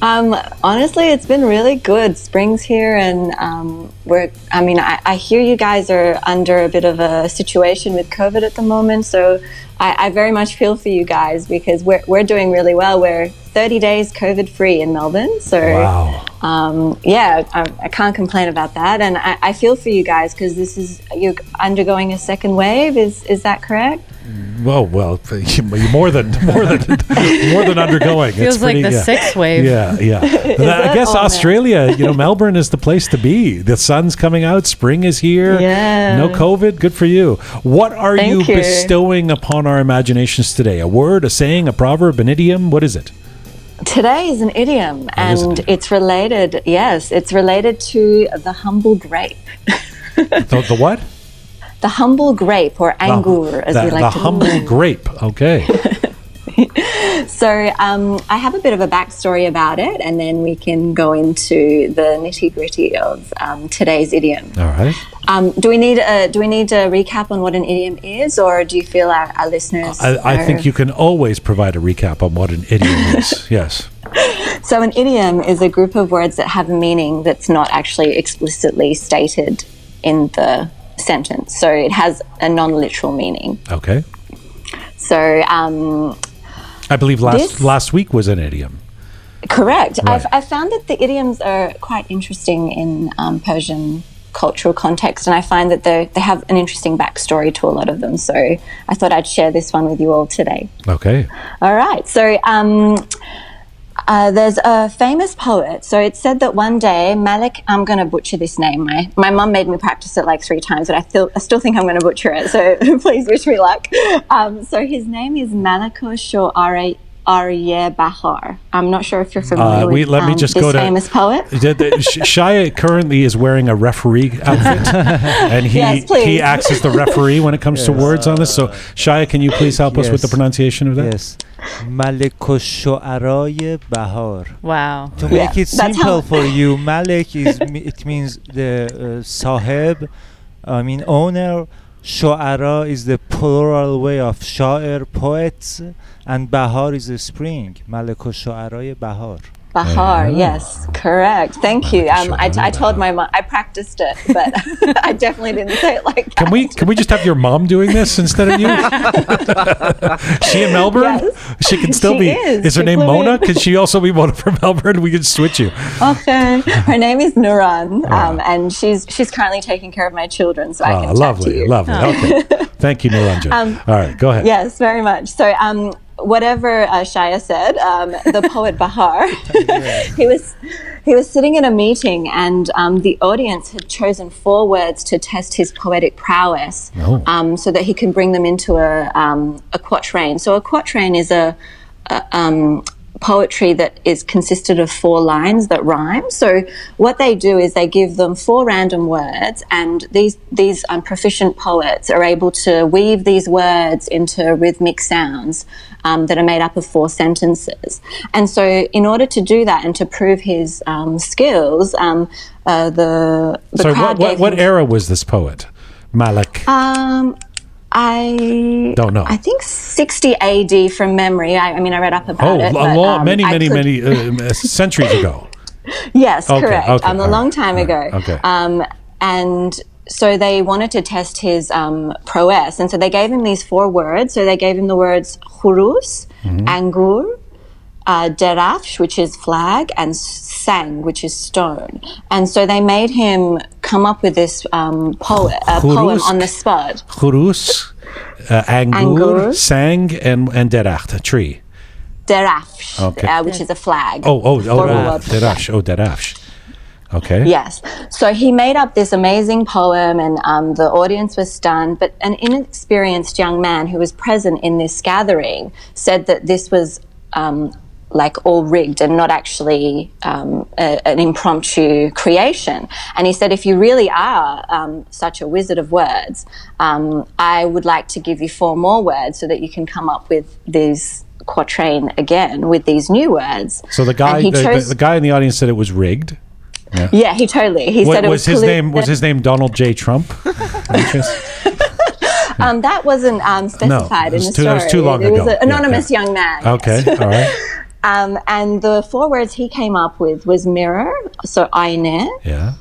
Um, honestly, it's been really good. Spring's here, and um, we're. I mean, I, I hear you guys are under a bit of a situation with COVID at the moment, so I, I very much feel for you guys because we're we're doing really well. We're 30 days COVID free in Melbourne, so Wow. um, yeah, I, I can't complain about that, and I, I feel for you guys because this is you're undergoing a second wave. Is is that correct? Well, well, more than more than more than undergoing. Feels It's like the yeah. sixth wave. Yeah, yeah. I it? guess man. Australia, you know, Melbourne is the place to be. The sun's coming out, spring is here. Yeah. No COVID. Good for you. What are you, you. bestowing upon our imaginations today? A word, a saying, a proverb, an idiom? What is it? Today is an idiom, oh, an and idiom. it's related. Yes, it's related to the humble grape. The, the what? The humble grape, or angur, as the, we like the to The humble grape. Okay. So um, I have a bit of a backstory about it, and then we can go into the nitty gritty of um, today's idiom. All right. Um, do we need a do we need a recap on what an idiom is, or do you feel our, our listeners? I, I are- think you can always provide a recap on what an idiom is. Yes. So an idiom is a group of words that have a meaning that's not actually explicitly stated in the sentence. So it has a non-literal meaning. Okay. So um, I believe last This- last week was an idiom. Correct. Right. I've, I've found that the idioms are quite interesting in um, Persian cultural context, and I find that they they have an interesting backstory to a lot of them. So I thought I'd share this one with you all today. Okay. All right. So um, uh, there's a famous poet. So it's said that one day Malik, I'm going to butcher this name. My my mum made me practice it like three times, but I still I still think I'm going to butcher it. So please wish me luck. Um, so his name is Malako Shoare Arya Bahar. I'm not sure if you're uh, familiar uh, we, with let um, me just this go to, famous poet. Shia currently is wearing a referee outfit, and he yes, he acts as the referee when it comes yes, to words uh, on this. So Shia, can you please help yes, us with the pronunciation of that? Yes, Malik Bahar. Wow. To make it simple for you, Malik is it means the uh, sahib, I mean owner Shu'ara is the plural way of sha'ir, poets, and Bahar is the spring. Malik al-Shu'arای Bahar. Bahar, Ah. yes, correct. Thank you. Um, I, I told my mom, I practiced it, but I definitely didn't say it like that. Can we can we just have your mom doing this instead of you? she in Melbourne? Yes. She can still She be. is. her She name Mona? in. Could she also be Mona from Melbourne? We could switch you. Okay. Her name is Nuran, Ah. um, and she's she's currently taking care of my children, so I Oh, can chat to lovely, you. lovely. Okay, thank you, Nuran jan. Um, All right, go ahead. Yes, very much. So, um, whatever uh, Shaya said, um, the poet Bahar, he was he was sitting in a meeting, and um, the audience had chosen four words to test his poetic prowess, Oh. um, so that he can bring them into a um, a quatrain. So a quatrain is a, a um, poetry that is consisted of four lines that rhyme. So what they do is they give them four random words, and these these um, proficient poets are able to weave these words into rhythmic sounds um, that are made up of four sentences. And so, in order to do that and to prove his um, skills, um, uh, the the crowd what, what, what era was this poet? Malik. um, I Don't know. I think 60 AD from memory. I, I mean, I read up about oh, it. a long, um, many, I many, could- many uh, centuries ago. Yes, Okay, correct. okay, um, a long right, time all ago. right, okay. Um, and so they wanted to test his um, prowess, and so they gave him these four words. So they gave him the words khurus, Mm-hmm. angur, uh, derafsh, which is flag, and sang, which is stone. And so they made him come up with this um, uh, poem on the spot. Khurus, uh, Angur, Angur. Sang, and, and Deracht, a tree. Derafsh, Okay. uh, which is a flag. oh oh words. Derash. Oh, Derash. Okay. Yes. So he made up this amazing poem, and um, the audience was stunned. But an inexperienced young man who was present in this gathering said that this was um, like all rigged and not actually um, a, an impromptu creation. And he said, if you really are um, such a wizard of words, um, I would like to give you four more words so that you can come up with these quatrain again with these new words. So the guy, And he the, the, guy in the audience said it was rigged. yeah, he totally. He What, said it was was, his name? Was his name Donald J. Trump? Um, that wasn't um, specified it in the too- story. that was too long it was ago. an Yeah, anonymous yeah. young man. okay. yes. All right. Um, and the four words he came up with was mirror, so aine, Yeah.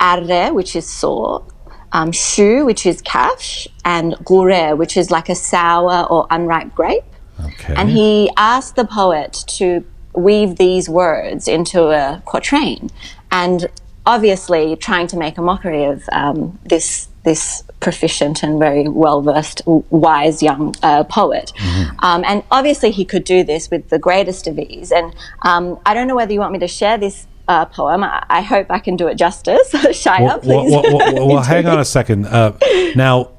arre, which is saw, um, shu, which is kafsh, and gure, which is like a sour or unripe grape. Okay. And he asked the poet to weave these words into a quatrain, and obviously trying to make a mockery of um, this this proficient and very well versed, wise young uh, poet. Um, and obviously, he could do this with the greatest of ease. And um, I don't know whether you want me to share this. Uh, poem. I, I hope I can do it justice. Shia, well, please. well, well, well, well, hang on a second. Uh, now,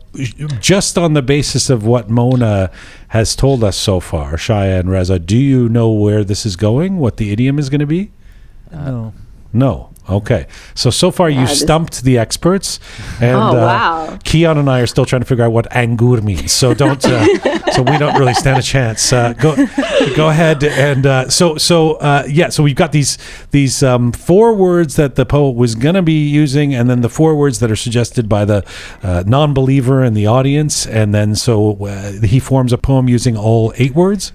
just on the basis of what Mona has told us so far, Shaya and Reza, do you know where this is going? What the idiom is going to be? no. No. Okay. So so far you this- stumped the experts, and Oh, uh. Keon and I are still trying to figure out what angur means. So don't. Uh, so we don't really stand a chance. Uh, go go ahead and uh, so so uh, yeah. So we've got these these um, four words that the poet was going to be using, and then the four words that are suggested by the uh, non-believer in the audience, and then so uh, he forms a poem using all eight words.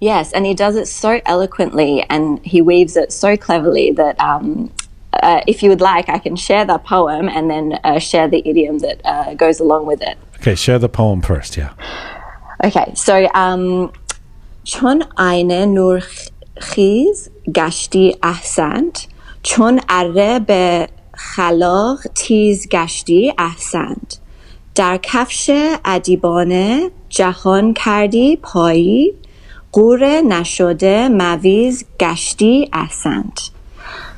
Yes, and he does it so eloquently and he weaves it so cleverly that um, uh, if you would like, I can share the poem and then uh, share the idiom that uh, goes along with it. Okay, share the poem first. Yeah. Okay, so um, چون عین نور خیز گشتی احسنت چون اره به خلاق تیز گشتی احسنت در کفش ادیبانه جهان کردی پایی قور نشده مویز گشتی احسنت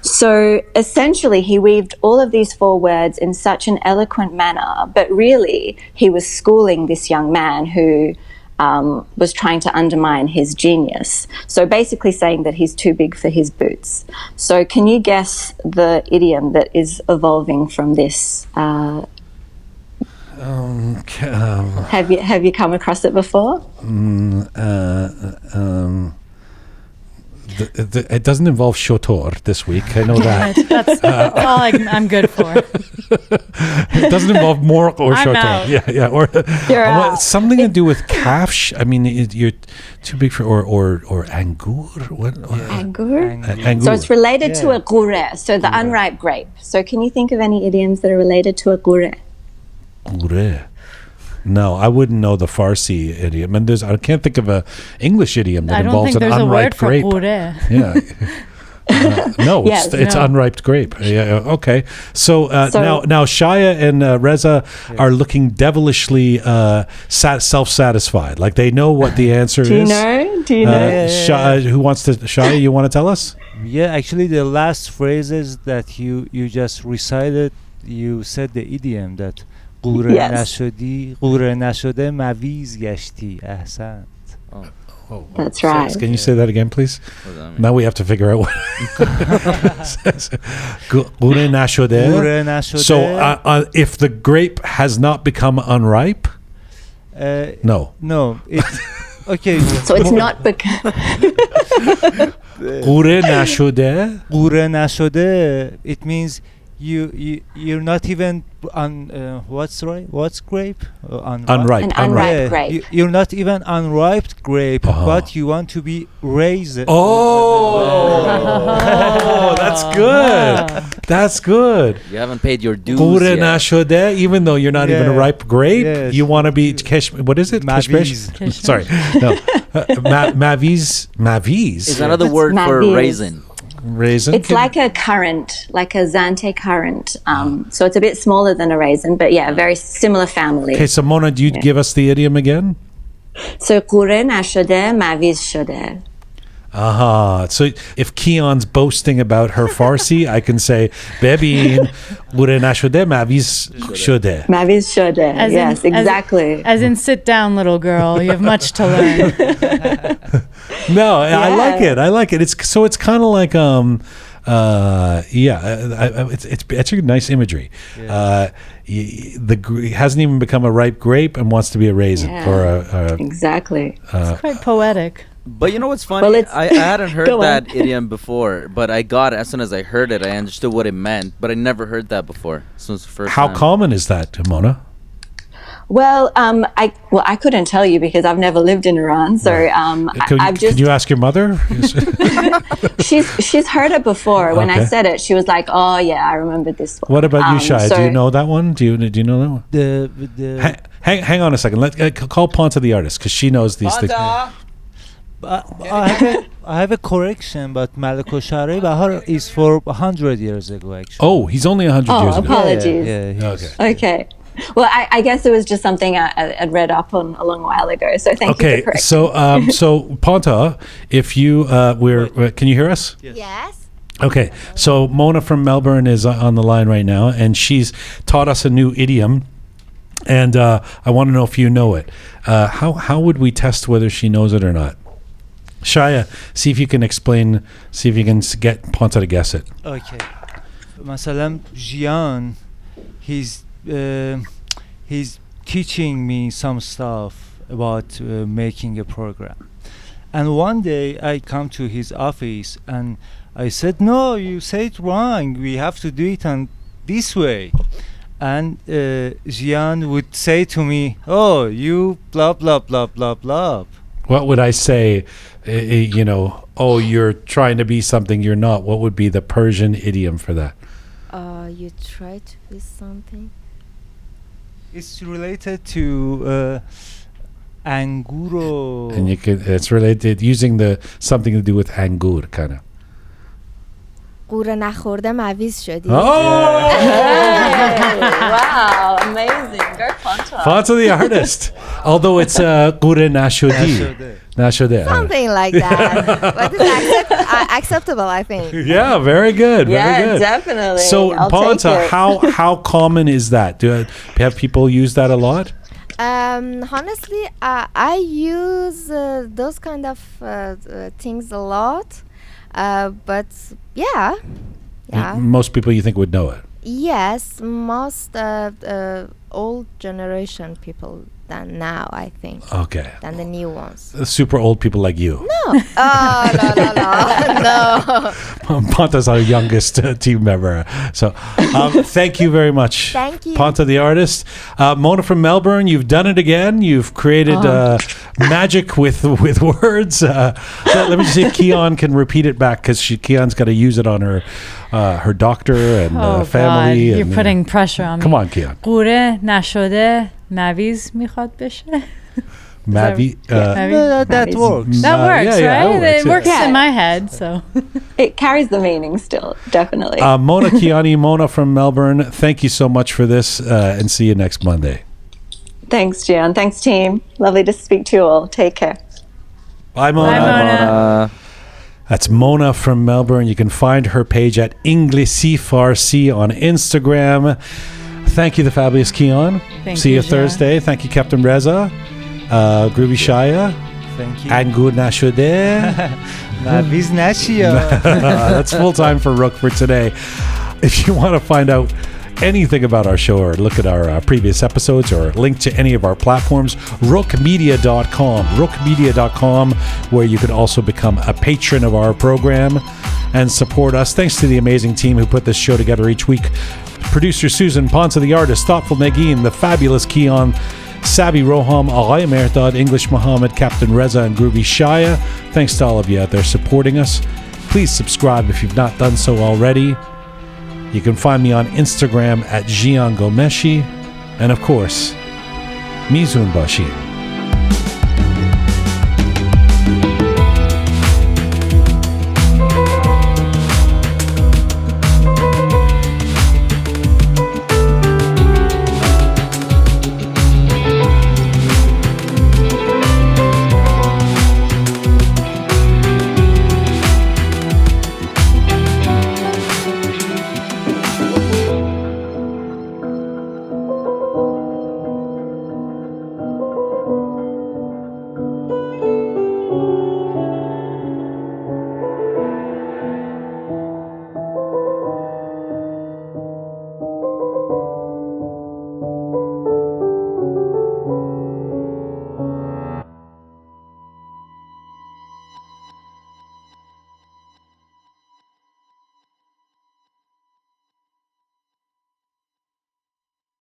so essentially, he weaved all of these four words in such an eloquent manner, but really, he was schooling this young man who um, was trying to undermine his genius. So basically, saying that he's too big for his boots. So, can you guess the idiom that is evolving from this? Uh, Okay, um, have you have you come across it before? uh, um, the, the, it doesn't involve shotor this week. I know that. That's, that's all I, I'm good for. it doesn't involve mork or I'm shotor. out. Yeah, yeah. Or You're uh, out. something to do with kafsh. I mean, it, you're too big for or or or angur. What? what? Angur. A- angur. So it's related to a gure, so the unripe grape. So can you think of any idioms that are related to a gure? Gure. No, I wouldn't know the Farsi idiom, and there's I can't think of a English idiom that I don't involves think an there's a unripe word grape. gure. Yeah. No, Yes. it's, it's No. unripe grape. Yeah, okay. So, uh, So- now, now Shaya and uh, Reza are looking devilishly uh, sat- self-satisfied. Like they know what the answer Do you is. know? Do you Uh, know? Yeah, yeah, who wants to? Shaya, you want to tell us? Yeah, actually, the last phrases that you you just recited, you said the idiom that قوره Yes. نشدی قوره نشده مویز گشتی احسن Oh, That's right. Can you say that again, please? What does that mean? Now we have to figure out what. Gure nashode. قوره نشده So, uh, uh, if the grape has not become unripe, uh, no. no it's okay So it's not because Gure nashode. قوره نشده it means you you you're not even on uh, what's right what's grape uh, unripe. Unripe. An unripe. unripe Yeah, grape. You, you're not even unripe grape, Uh-huh. but you want to be raised. Oh, that's good. That's good. You haven't paid your dues Gure yet. nashode. Even though you're not even a ripe grape, Yes. you want to be kesh. What is it? Maviz. Kishmish? Sorry, no. Uh, ma- maviz. Maviz. Is another It's word for Maviz. raisin raisin? it's like a currant, like a Zante currant. Um, so it's a bit smaller than a raisin, but yeah, very similar family. Okay, so Mona, do you give us the idiom again? So قوره نشده مویز شده. Aha. So if Keon's boasting about her Farsi, I can say, Bebin, gure nashode, maviz shode. مویز شده. As in- yes, as- exactly. As in, sit down, little girl. You have much to learn. No, I I like it. I like it. It's so it's kind of like um uh yeah, I, I, it's it's it's a nice imagery. Uh the gr- hasn't even become a ripe grape and wants to be a raisin Yeah. or a, a exactly. It's quite poetic. But you know what's funny? Well, it's- I, I hadn't heard Go on. that idiom before, but I got it as soon as I heard it. I understood what it meant, but I never heard that before. This was the first how time. common is that, Mona? Well, um, I well, I couldn't tell you because I've never lived in Iran. So um, I, Could, I've could just you ask your mother? she's she's heard it before. When Okay. I said it, she was like, "Oh yeah, I remember this one." what about you, Um, Shai? Do you know that one? Do you do you know that one? The the Ha- hang, hang on a second. Let uh, call Ponta the artist because she knows these things. I, I have a, I have a correction, but Malako Shari Bahar is for hundred years ago. Actually. Oh, he's only hundred Oh, years ago. apologies. Yeah, yeah, Okay. Okay well, I, I, guess it was just something I, would read up on a long while ago. So thank okay, you. Okay, so um, so Ponta, if you uh, we're uh, can you hear us? Yes. yes. Okay, so Mona from Melbourne is uh, on the line right now, and she's taught us a new idiom. And uh, I want to know if you know it. Uh, how how would we test whether she knows it or not? Shaya, see if you can explain. See if you can get Ponta to guess it. Okay. Masalam Jian, he's uh, he's teaching me some stuff about uh, making a program. And one day I come to his office and I said, "No, you said it wrong. We have to do it on this way." And uh, Jian would say to me, "Oh, you blah blah blah blah blah." What would I say? Uh, you know, oh, you're trying to be something you're not. What would be the Persian idiom for that? Uh, you try to be something. It's related to uh, anguro. And you could it's related using the something to do with angur kind of. قوره نخورده مویز شدی. Oh, wow, amazing. Go Ponta. Fonta the artist. Although it's uh, Gure Nashodi. نشده. Nashode. Something like that. but it's accept- uh, acceptable, I think. Yeah, very good. Very Yeah, good. definitely. So, I'll Ponta, take it. how how common is that? Do uh, have people use that a lot? Um, honestly, uh, I use uh, those kind of uh, uh, things a lot. Uh, but yeah, yeah. M- Most people you think would know it. Yes, most uh, uh, old generation people than now, I think, Okay. than the new ones. Uh, Super old people like you. No. oh, no, no, no. no. Ponta's our youngest uh, team member. So, um, thank you very much. Thank you. Ponta the artist. Uh, Mona from Melbourne, you've done it again. You've created uh, magic with with words. Uh, let, let me see if Keon can repeat it back because Keon's got to use it on her uh, her doctor and Oh, uh, God. family. You're and, uh, putting pressure on me. Come on, Keon. قوره نشده مویز میخواد بشه Mavi. yeah. Uh, Mavi? that, that Mavis. works. That Uh, works, yeah, yeah, right? that It works, works yeah. in my head, so. It carries the meaning still, definitely. uh, Mona Kiani, Mona from Melbourne. Thank you so much for this, uh, and see you next Monday. Thanks, Gian. Thanks, team. Lovely to speak to you all. Take care. Bye, Mona. Bye, Mona. Uh, That's Mona from Melbourne. You can find her page at Inglisi Farsi on Instagram. Thank you, the fabulous Keon. Thank See you. Thursday. Thank you, Captain Reza. Uh, Groovy Shaya. Thank you. Nashude. Naviz Nashia. That's full time for Rook for today. If you want to find out anything about our show or look at our uh, previous episodes or link to any of our platforms, rookmedia.com. Rookmedia.com, where you can also become a patron of our program and support us. Thanks to the amazing team who put this show together each week. Producer Susan, Ponce the artist, Thoughtful Nagin, the fabulous Keon, Sabi Roham, Alay Merdad, English Muhammad, Captain Reza, and Groovy Shaya. Thanks to all of you out there supporting us. Please subscribe if you've not done so already. You can find me on Instagram at Jian Ghomeshi. And of course, Mizun Bashi.